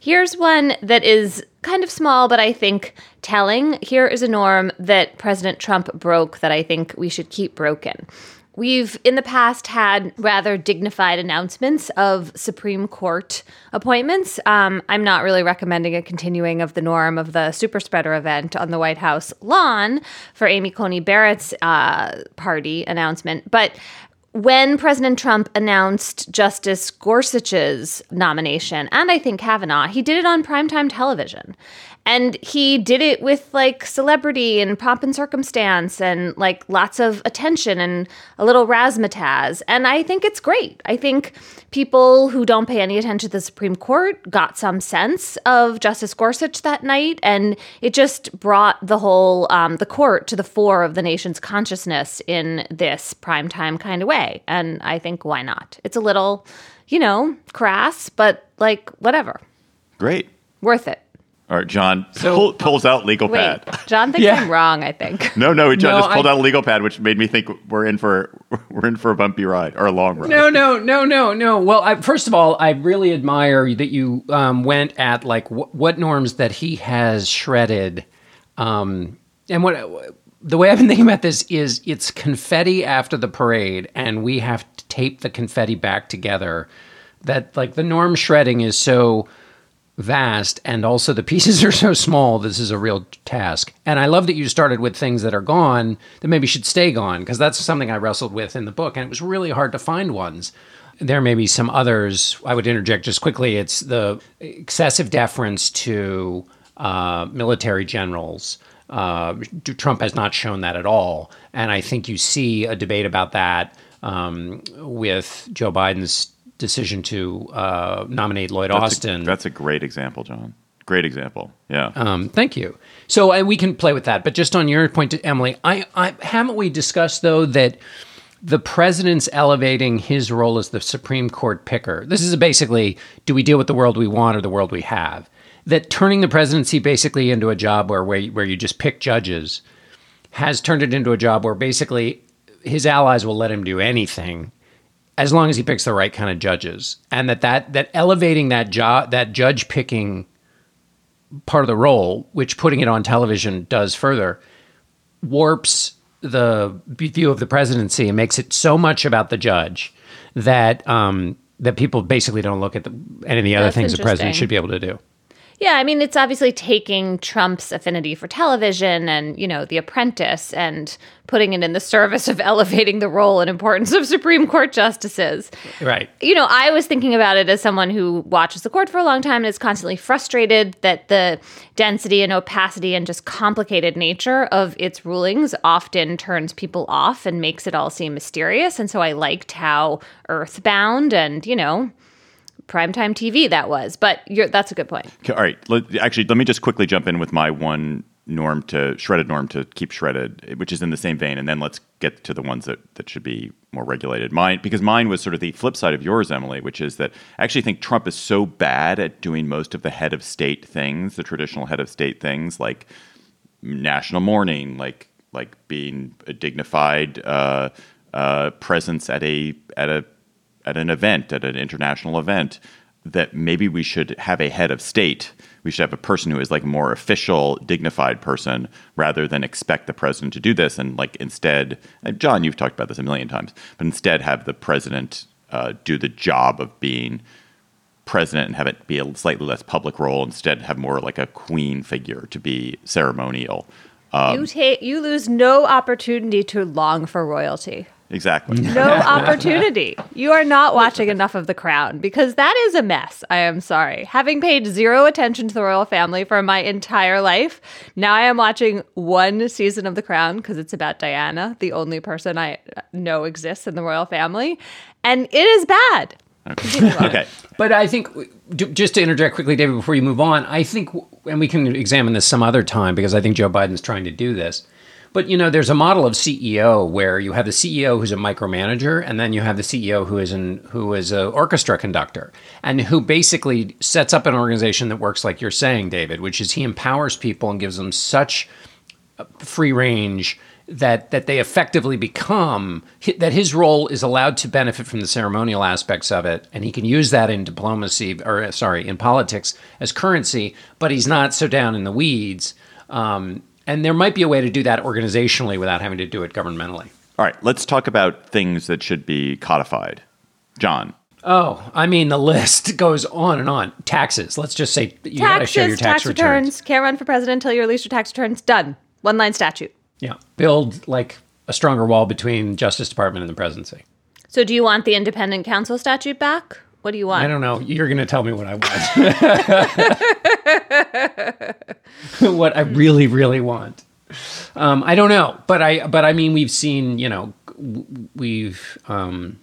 Speaker 2: Here's one that is kind of small, but I think telling. Here is a norm that President Trump broke that I think we should keep broken. We've in the past had rather dignified announcements of Supreme Court appointments. Um, I'm not really recommending a continuing of the norm of the super spreader event on the White House lawn for Amy Coney Barrett's uh, party announcement, but when President Trump announced Justice Gorsuch's nomination, and I think Kavanaugh, he did it on primetime television. And he did it with like celebrity and pomp and circumstance and like lots of attention and a little razzmatazz. And I think it's great. I think people who don't pay any attention to the Supreme Court got some sense of Justice Gorsuch that night. And it just brought the whole, um, the court to the fore of the nation's consciousness in this primetime kind of way. And I think why not? It's a little, you know, crass, but like whatever.
Speaker 1: Great.
Speaker 2: Worth it.
Speaker 1: All right, John so, pull, pulls out legal
Speaker 2: wait,
Speaker 1: pad.
Speaker 2: John thinks yeah. I'm wrong. I think. [LAUGHS]
Speaker 1: No, no, John no, just pulled I, out a legal pad, which made me think we're in for [LAUGHS] we're in for a bumpy ride or a long ride.
Speaker 3: No, no, no, no, no. Well, I, first of all, I really admire that you um, went at like wh- what norms that he has shredded, um, and what the way I've been thinking about this is it's confetti after the parade, and we have to tape the confetti back together. That like the norm shredding is so vast and also the pieces [LAUGHS] are so small this is a real task. And i love that you started with things that are gone that maybe should stay gone because that's something i wrestled with in the book and it was really hard to find ones. There may be some others i would interject just quickly it's the excessive deference to uh, military generals. Uh, trump has not shown that at all and i think you see a debate about that um, with joe biden's decision to uh, nominate Lloyd
Speaker 1: that's
Speaker 3: Austin.
Speaker 1: A, that's a great example, John. Great example. Yeah.
Speaker 3: Um, thank you. So uh, we can play with that. But just on your point, to Emily, I, I haven't we discussed though that the president's elevating his role as the Supreme Court picker. This is basically do we deal with the world we want or the world we have? That turning the presidency basically into a job where where, where you just pick judges has turned it into a job where basically his allies will let him do anything as long as he picks the right kind of judges, and that that that elevating that job that judge picking part of the role, which putting it on television does further, warps the view of the presidency and makes it so much about the judge that um, that people basically don't look at the, any of the other
Speaker 2: That's
Speaker 3: things the president should be able to do.
Speaker 2: Yeah, I mean, it's obviously taking Trump's affinity for television and, you know, The Apprentice and putting it in the service of [LAUGHS] elevating the role and importance of Supreme Court justices.
Speaker 3: Right.
Speaker 2: You know, I was thinking about it as someone who watches the court for a long time and is constantly frustrated that the density and opacity and just complicated nature of its rulings often turns people off and makes it all seem mysterious. And so I liked how earthbound and, you know, primetime TV that was. But that's a good point.
Speaker 1: Okay, all right. Let, actually, let me just quickly jump in with my one norm to shredded norm to keep shredded, which is in the same vein, and then let's get to the ones that, that should be more regulated. Mine because mine was sort of the flip side of yours, Emily, which is that I actually think Trump is so bad at doing most of the head of state things, the traditional head of state things like national mourning, like like being a dignified uh, uh, presence at a at a at an event, at an international event, that maybe we should have a head of state. We should have a person who is like a more official, dignified person rather than expect the president to do this. And like instead, and John, you've talked about this a million times, but instead have the president uh, do the job of being president and have it be a slightly less public role. Instead, have more like a queen figure to be ceremonial. Um,
Speaker 2: you take you lose no opportunity to long for royalty.
Speaker 1: Exactly.
Speaker 2: No [LAUGHS] [LAUGHS] opportunity. You are not watching enough of The Crown because that is a mess. I am sorry. Having paid zero attention to the royal family for my entire life, now I am watching one season of The Crown because it's about Diana, the only person I know exists in the royal family, and it is bad.
Speaker 1: okay.
Speaker 3: But I think, just to interject quickly, David, before you move on, I think, and we can examine this some other time because I think Joe Biden's trying to do this. But you know, there's a model of CEO where you have the CEO who's a micromanager, and then you have the CEO who is an who is an orchestra conductor, and who basically sets up an organization that works like you're saying, David, which is he empowers people and gives them such free range that that they effectively become that his role is allowed to benefit from the ceremonial aspects of it and he can use that in diplomacy or sorry in politics as currency but he's not so down in the weeds um, and there might be a way to do that organizationally without having to do it governmentally
Speaker 1: All right. Let's talk about things that should be codified. John.
Speaker 3: oh i mean the list [LAUGHS] goes on and on taxes let's just say you gotta show your tax,
Speaker 2: tax
Speaker 3: returns
Speaker 2: returns. Can't run for president until you release your tax returns. Done. One line statute.
Speaker 3: yeah build like a stronger wall between justice department and the presidency
Speaker 2: So, do you want the independent counsel statute back? What do you want?
Speaker 3: I don't know. You're going to tell me what I want. [LAUGHS] [LAUGHS] what I really, really want. Um, I don't know, but I, but I mean, we've seen, you know, we've, um,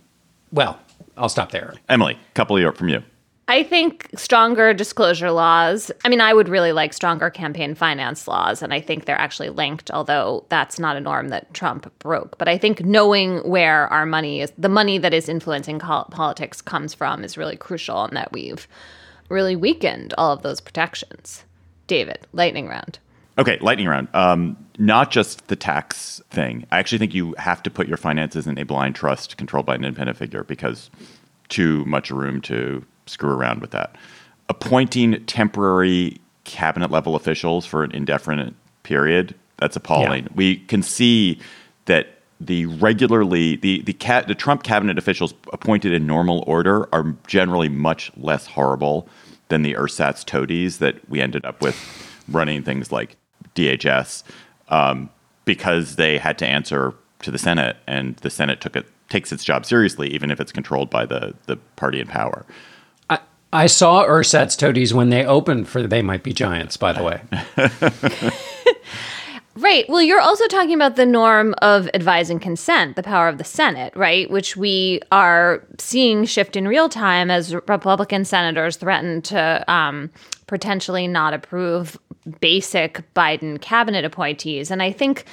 Speaker 3: well, I'll stop there.
Speaker 1: Emily, a couple of your, from you.
Speaker 2: I think stronger disclosure laws. I mean, I would really like stronger campaign finance laws, and I think they're actually linked, although that's not a norm that Trump broke. But I think knowing where our money is, the money that is influencing politics comes from, is really crucial, and that we've really weakened all of those protections. David, lightning round.
Speaker 1: Okay, lightning round. Um, not just the tax thing. I actually think you have to put your finances in a blind trust controlled by an independent figure because too much room to screw around with that. Appointing temporary cabinet level officials for an indefinite period, that's appalling.
Speaker 3: Yeah.
Speaker 1: We can see that the regularly the the, the Trump cabinet officials appointed in normal order are generally much less horrible than the ersatz toadies that we ended up with running things like DHS um, because they had to answer to the Senate and the Senate took it takes its job seriously even if it's controlled by the the party in power.
Speaker 3: I, saw Ersatz toadies when they opened for They Might Be Giants, by the way. [LAUGHS]
Speaker 2: Right. Well, you're also talking about the norm of advise and consent, the power of the Senate, right? Which we are seeing shift in real time as Republican senators threaten to um, potentially not approve basic Biden cabinet appointees. And I think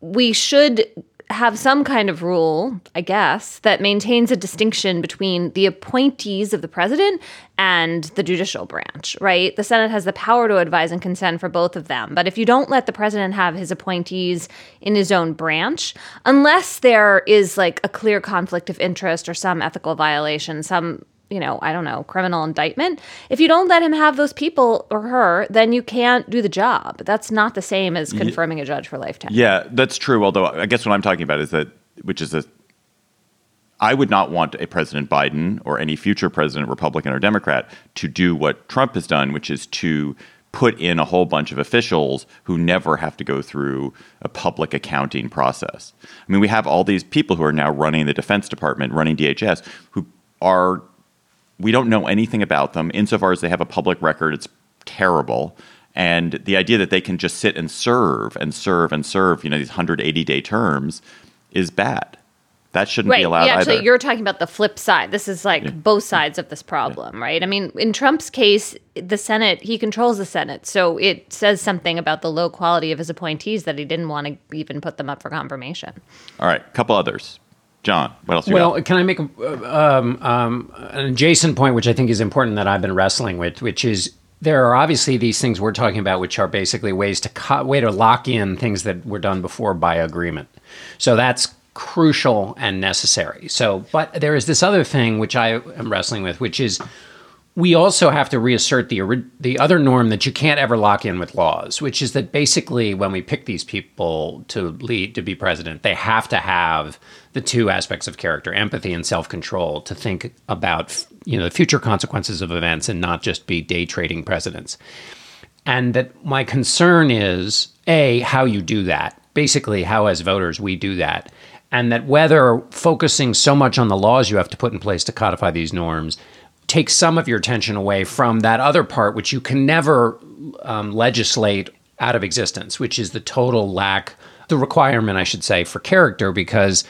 Speaker 2: we should have some kind of rule, I guess, that maintains a distinction between the appointees of the president and the judicial branch, right? The Senate has the power to advise and consent for both of them. But if you don't let the president have his appointees in his own branch, unless there is like a clear conflict of interest or some ethical violation, some you know, I don't know, criminal indictment. If you don't let him have those people or her, then you can't do the job. That's not the same as confirming a judge for lifetime.
Speaker 1: Yeah, that's true. Although I guess what I'm talking about is that, which is a, I would not want a President Biden or any future president, Republican or Democrat, to do what Trump has done, which is to put in a whole bunch of officials who never have to go through a public accounting process. I mean, we have all these people who are now running the Defense Department, running DHS, who are we don't know anything about them insofar as they have a public record it's terrible and the idea that they can just sit and serve and serve and serve you know these 180 day terms is bad that shouldn't
Speaker 2: right.
Speaker 1: be allowed
Speaker 2: yeah, actually,
Speaker 1: either.
Speaker 2: you're talking about the flip side. This is like
Speaker 1: Yeah.
Speaker 2: both sides of this problem, right? I mean, in Trump's case, the Senate, he controls the Senate. So it says something about the low quality of his appointees that he didn't want to even put them up for confirmation.
Speaker 1: all right a couple others john what else you
Speaker 3: Well,
Speaker 1: got
Speaker 3: can I make a, um, um, an adjacent point, which I think is important that I've been wrestling with, which is there are obviously these things we're talking about, which are basically ways to co- way to lock in things that were done before by agreement. So that's crucial and necessary. So, but there is this other thing which I am wrestling with, which is we also have to reassert the the other norm that you can't ever lock in with laws, which is that basically when we pick these people to lead to be president, they have to have the two aspects of character, empathy and self-control to think about, you know, the future consequences of events and not just be day trading presidents. And that my concern is A, how you do that. Basically, how as voters we do that. And that whether focusing so much on the laws you have to put in place to codify these norms takes some of your attention away from that other part, which you can never um, legislate out of existence, which is the total lack, the requirement, I should say, for character, because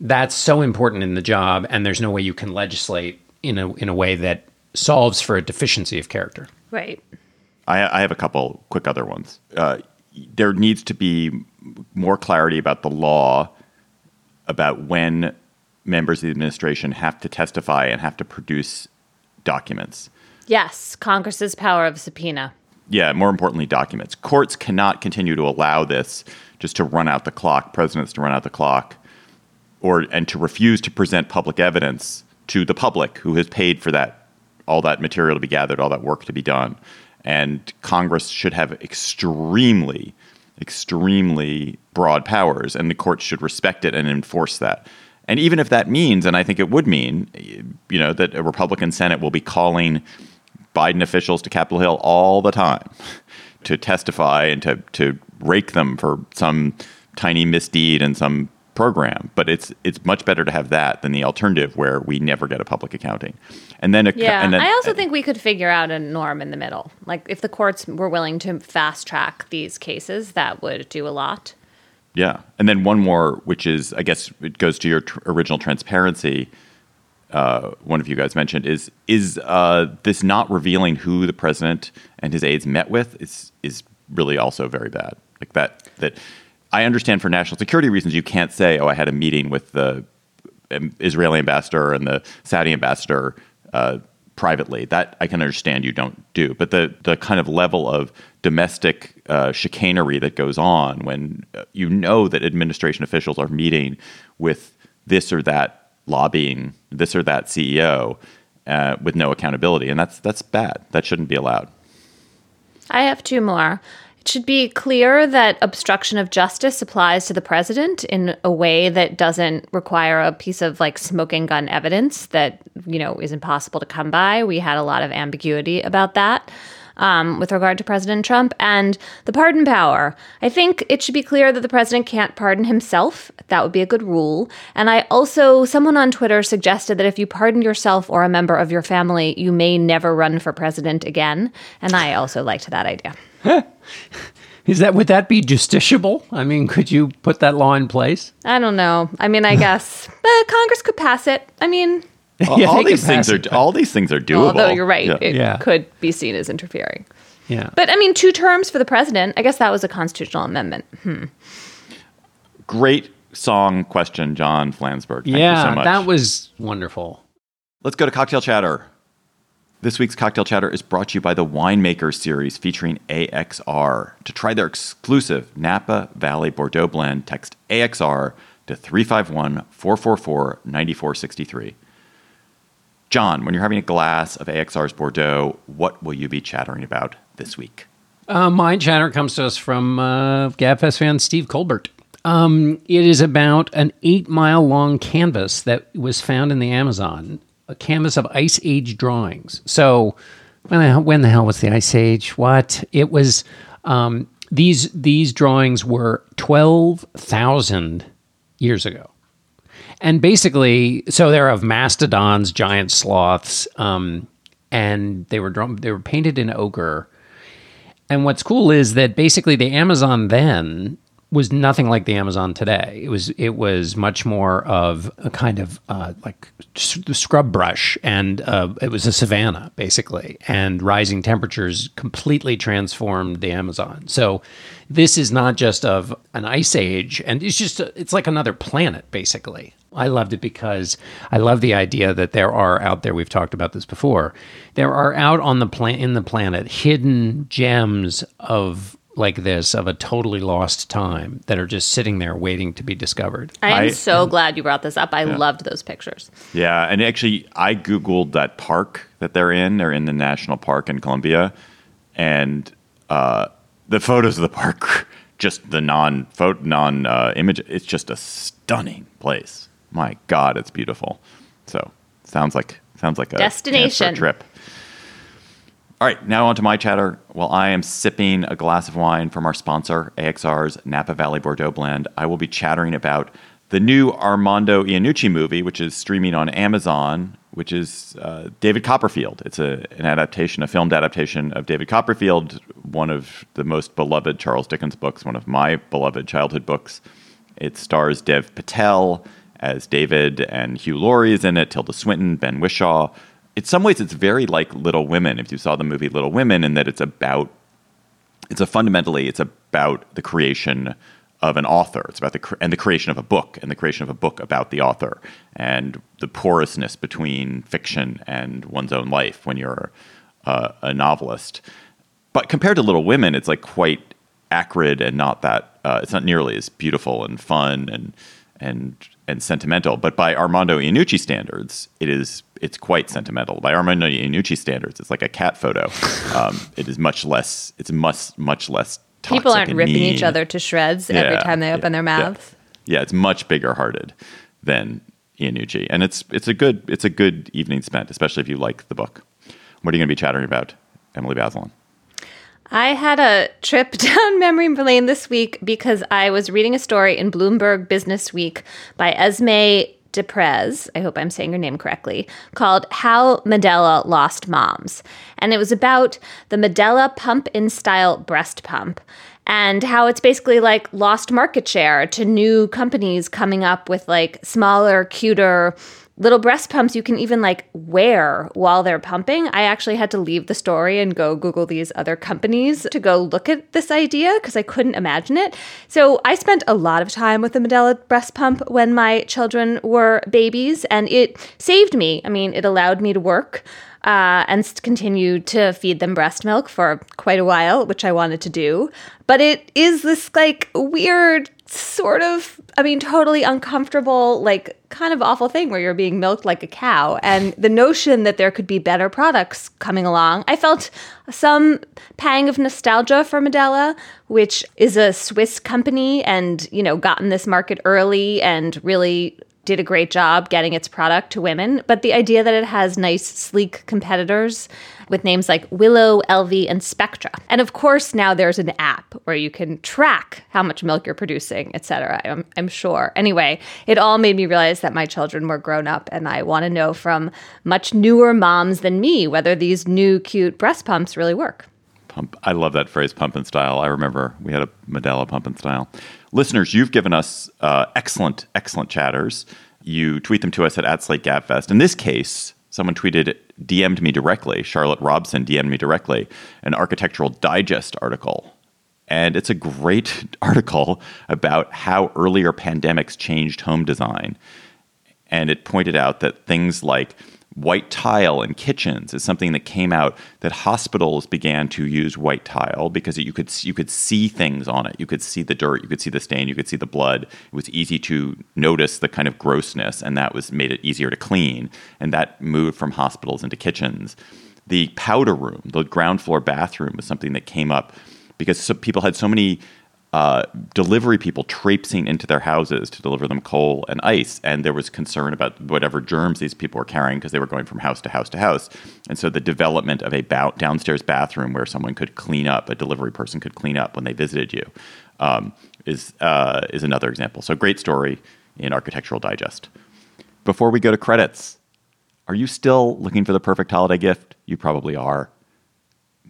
Speaker 3: that's so important in the job, and there's no way you can legislate in a in a way that solves for a deficiency of character.
Speaker 2: Right.
Speaker 1: I, I have a couple quick other ones. Uh, there needs to be more clarity about the law about when members of the administration have to testify and have to produce documents.
Speaker 2: Yes, Congress's power of subpoena.
Speaker 1: Yeah, more importantly, documents. Courts cannot continue to allow this just to run out the clock, presidents to run out the clock, or and to refuse to present public evidence to the public who has paid for that all that material to be gathered, all that work to be done. And Congress should have extremely, extremely broad powers, and the courts should respect it and enforce that. And even if that means, and I think it would mean, you know, that a Republican Senate will be calling Biden officials to Capitol Hill all the time to testify and to, to rake them for some tiny misdeed in some program. But it's it's much better to have that than the alternative where we never get a public accounting. And then, a,
Speaker 2: Yeah,
Speaker 1: and then
Speaker 2: I also think we could figure out a norm in the middle. Like if the courts were willing to fast track these cases, that would do a lot.
Speaker 1: Yeah, and then one more, which is, I guess, it goes to your tr- original transparency. Uh, one of you guys mentioned is is uh, this not revealing who the president and his aides met with is is really also very bad. Like that that I understand for national security reasons you can't say, oh, I had a meeting with the um, Israeli ambassador and the Saudi ambassador uh, privately. That I can understand you don't do, but the the kind of level of domestic uh, chicanery that goes on when uh, you know that administration officials are meeting with this or that lobbying this or that CEO uh, with no accountability, and that's that's bad. That shouldn't be allowed.
Speaker 2: I have two more. It should be clear that obstruction of justice applies to the president in a way that doesn't require a piece of like smoking gun evidence that, you know, is impossible to come by. We had a lot of ambiguity about that. Um, with regard to President Trump and the pardon power. I think it should be clear that the president can't pardon himself. That would be a good rule. And I also, someone on Twitter suggested that if you pardon yourself or a member of your family, you may never run for president again. And I also liked that idea. [LAUGHS]
Speaker 3: Is that would that be justiciable? I mean, could you put that law in place?
Speaker 2: I don't know. I mean, I guess [LAUGHS] but Congress could pass it. I mean,
Speaker 1: All, [LAUGHS]
Speaker 3: Yeah,
Speaker 1: all these things
Speaker 3: pass
Speaker 1: are
Speaker 3: it,
Speaker 1: all these things are doable.
Speaker 2: although you're right,
Speaker 1: Yeah.
Speaker 2: it
Speaker 3: Yeah.
Speaker 2: could be seen as interfering.
Speaker 3: Yeah.
Speaker 2: But I mean, two terms for the president. I guess that was a constitutional amendment. Hmm.
Speaker 1: great song question, John Flansburgh. Thank
Speaker 3: yeah,
Speaker 1: you so much.
Speaker 3: that was wonderful.
Speaker 1: Let's go to Cocktail Chatter. This week's Cocktail Chatter is brought to you by the Winemaker series featuring AXR. To try their exclusive Napa Valley Bordeaux blend, text AXR to 351 444 9463. John, when you're having a glass of AXR's Bordeaux, what will you be chattering about this week?
Speaker 3: Uh, my chatter comes to us from uh, GabFest fan Steve Colbert. Um, it is about an eight mile long canvas that was found in the Amazon, a canvas of Ice Age drawings. So, when the, hell- when the hell was the Ice Age? What? It was, um, these, these drawings were 12,000 years ago. And basically, so they're of mastodons, giant sloths, um, and they were drawn, they were painted in ochre. And what's cool is that basically the Amazon then was nothing like the Amazon today. It was it was much more of a kind of uh, like scrub brush, and uh, it was a savanna basically. And rising temperatures completely transformed the Amazon. So this is not just of an ice age, and it's just a, it's like another planet basically. I loved it because I love the idea that there are out there. We've talked about this before. There are out on the plan in the planet hidden gems of like this of a totally lost time that are just sitting there waiting to be discovered.
Speaker 2: I am
Speaker 1: I-
Speaker 2: so glad you brought this up. I loved those pictures.
Speaker 1: Yeah, and actually, I googled that park that they're in. They're in the national park in Colombia, and uh, the photos of the park, [LAUGHS] just the non photo, non uh, image. It's just a stunning place. My God, it's beautiful. So sounds like sounds like a chance for a
Speaker 2: Destination.
Speaker 1: trip. All right, now on to my chatter. While I am sipping a glass of wine from our sponsor, AXR's Napa Valley Bordeaux blend, I will be chattering about the new Armando Iannucci movie, which is streaming on Amazon, which is uh, David Copperfield. It's a, an adaptation, a filmed adaptation of David Copperfield, one of the most beloved Charles Dickens books, one of my beloved childhood books. It stars Dev Patel as David, and Hugh Laurie is in it, Tilda Swinton, Ben Whishaw. In some ways, it's very like Little Women. If you saw the movie Little Women, in that it's about it's a fundamentally it's about the creation of an author. It's about the and the creation of a book and the creation of a book about the author and the porousness between fiction and one's own life when you're uh, a novelist. But compared to Little Women, it's like quite acrid and not that. Uh, it's not nearly as beautiful and fun and and and sentimental. But by Armando Iannucci standards, it is it's quite sentimental. By Armando Iannucci standards, it's like a cat photo. [LAUGHS] Um, it is much less. It's much much less. Toxic
Speaker 2: People aren't
Speaker 1: and
Speaker 2: ripping
Speaker 1: mean.
Speaker 2: each other to shreds every time they open
Speaker 1: yeah,
Speaker 2: their
Speaker 1: yeah.
Speaker 2: mouths.
Speaker 1: Yeah, it's much bigger hearted than Iannucci, and it's it's a good it's a good evening spent, especially if you like the book. What are you going to be chattering about, Emily Bazelon?
Speaker 2: I had a trip [LAUGHS] down memory lane this week because I was reading a story in Bloomberg Business Week by Esme Deprez, I hope I'm saying her name correctly, called How Medela Lost Moms. And it was about the Medela pump in style breast pump and how it's basically like lost market share to new companies coming up with like smaller, cuter, little breast pumps you can even like wear while they're pumping. I actually had to leave the story and go Google these other companies to go look at this idea because I couldn't imagine it. So I spent a lot of time with the Medela breast pump when my children were babies, and it saved me. I mean, it allowed me to work. Uh, and continue to feed them breast milk for quite a while, which I wanted to do. But it is this like weird, sort of, I mean, totally uncomfortable, like kind of awful thing where you're being milked like a cow. And the notion that there could be better products coming along, I felt some pang of nostalgia for Medela, which is a Swiss company and, you know, got in this market early and really did a great job getting its product to women. But the idea that it has nice, sleek competitors with names like Willow, Elvie, and Spectra. And of course, now there's an app where you can track how much milk you're producing, etc. I'm, I'm sure. Anyway, it all made me realize that my children were grown up, and I want to know from much newer moms than me whether these new, cute breast pumps really work.
Speaker 1: Pump. I love that phrase, pump and style. I remember we had a Medela pump and style. Listeners, you've given us uh, excellent, excellent chatters. You tweet them to us at, at Slate Gabfest. In this case, someone tweeted, DM'd me directly. Charlotte Robson DM'd me directly an Architectural Digest article. And it's a great [LAUGHS] article about how earlier pandemics changed home design. And it pointed out that things like white tile in kitchens is something that came out that hospitals began to use white tile because you could you could see things on it. You could see the dirt, you could see the stain, you could see the blood. It was easy to notice the kind of grossness, and that was made it easier to clean. And that moved from hospitals into kitchens. The powder room, the ground floor bathroom, was something that came up because so people had so many uh, delivery people traipsing into their houses to deliver them coal and ice. And there was concern about whatever germs these people were carrying because they were going from house to house to house. And so the development of a ba- downstairs bathroom where someone could clean up, a delivery person could clean up when they visited you, um, is, uh, is another example. So great story in Architectural Digest. Before we go to credits, are you still looking for the perfect holiday gift? You probably are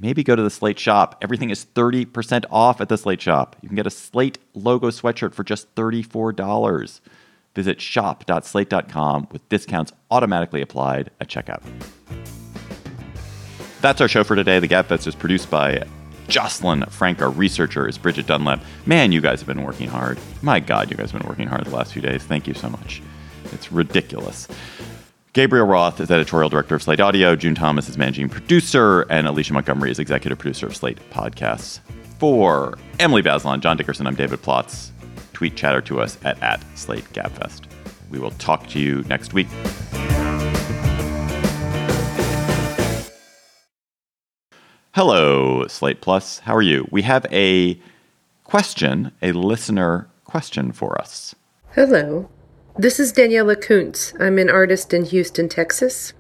Speaker 1: maybe go to the Slate shop. Everything is 30% off at the Slate shop. You can get a Slate logo sweatshirt for just $34. Visit shop.slate.com with discounts automatically applied at checkout. That's our show for today. The Gabfest is produced by Jocelyn Frank. Our researcher is Bridget Dunlap. Man, you guys have been working hard. My God, you guys have been working hard the last few days. Thank you so much. It's ridiculous. Gabriel Roth is editorial director of Slate Audio. June Thomas is managing producer, and Alicia Montgomery is executive producer of Slate Podcasts. For Emily Bazelon, John Dickerson, I'm David Plotz. Tweet chatter to us at, at Slate Gabfest. We will talk to you next week. Hello, Slate Plus. How are you? We have a question, a listener question for us.
Speaker 10: Hello. This is Daniela Kuntz. I'm an artist in Houston, Texas.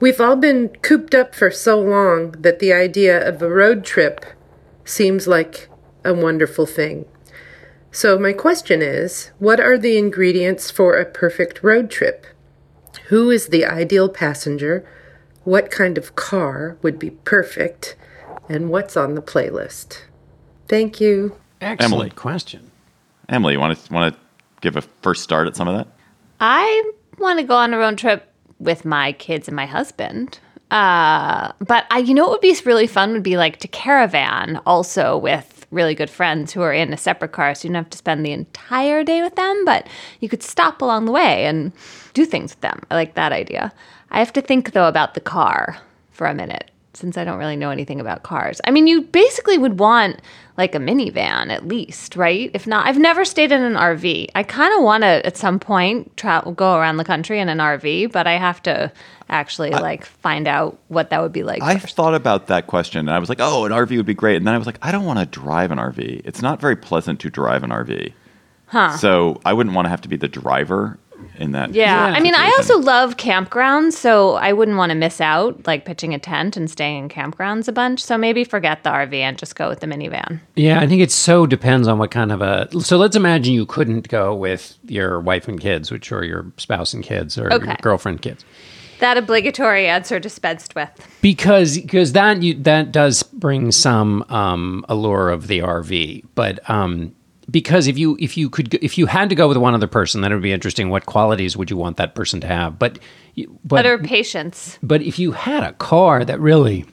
Speaker 10: We've all been cooped up for so long that the idea of a road trip seems like a wonderful thing. So, my question is what are the ingredients for a perfect road trip? Who is the ideal passenger? What kind of car would be perfect? And what's on the playlist? Thank you.
Speaker 3: Excellent
Speaker 1: Emily.
Speaker 3: question.
Speaker 1: Emily, you want to want to give a first start at some of that?
Speaker 2: I want to go on a road trip with my kids and my husband. Uh, but I, you know, what would be really fun would be like to caravan also with really good friends who are in a separate car, so you don't have to spend the entire day with them, but you could stop along the way and do things with them. I like that idea. I have to think though about the car for a minute since I don't really know anything about cars. I mean, you basically would want like a minivan at least, right? If not, I've never stayed in an RV. I kind of want to at some point travel, go around the country in an RV, but I have to actually like find out what that would be like.
Speaker 1: I thought about that question and I was like, oh, an RV would be great. And then I was like, I don't want to drive an RV. It's not very pleasant to drive an RV.
Speaker 2: Huh.
Speaker 1: So I wouldn't want to have to be the driver in that.
Speaker 2: Yeah. I mean, I also love campgrounds, so I wouldn't want to miss out like pitching a tent and staying in campgrounds a bunch. So maybe forget the RV and just go with the minivan.
Speaker 3: Yeah, I think it so depends on what kind of a. So let's imagine you couldn't go with your wife and kids, which are your spouse and kids or your girlfriend kids.
Speaker 2: That obligatory answer dispensed with.
Speaker 3: because because that you that does bring some um, allure of the RV, but um, because if you if you could if you had to go with one other person, then it would be interesting. What qualities would you want that person to have? But but
Speaker 2: patience.
Speaker 3: but if you had a car that really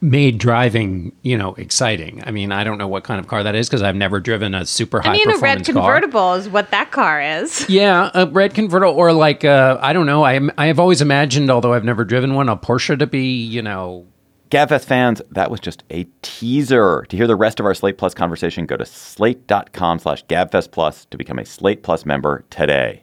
Speaker 3: made driving you know exciting, I mean, I don't know what kind of car that is because I've never driven a super high
Speaker 2: I mean, a red
Speaker 3: performance car.
Speaker 2: convertible is what that car is. [LAUGHS]
Speaker 3: Yeah, a red convertible, or like uh, I don't know. I I have always imagined, although I've never driven one, a Porsche to be you know
Speaker 1: Gabfest fans, that was just a teaser. To hear the rest of our Slate Plus conversation, go to slate.com slash gabfest plus to become a Slate Plus member today.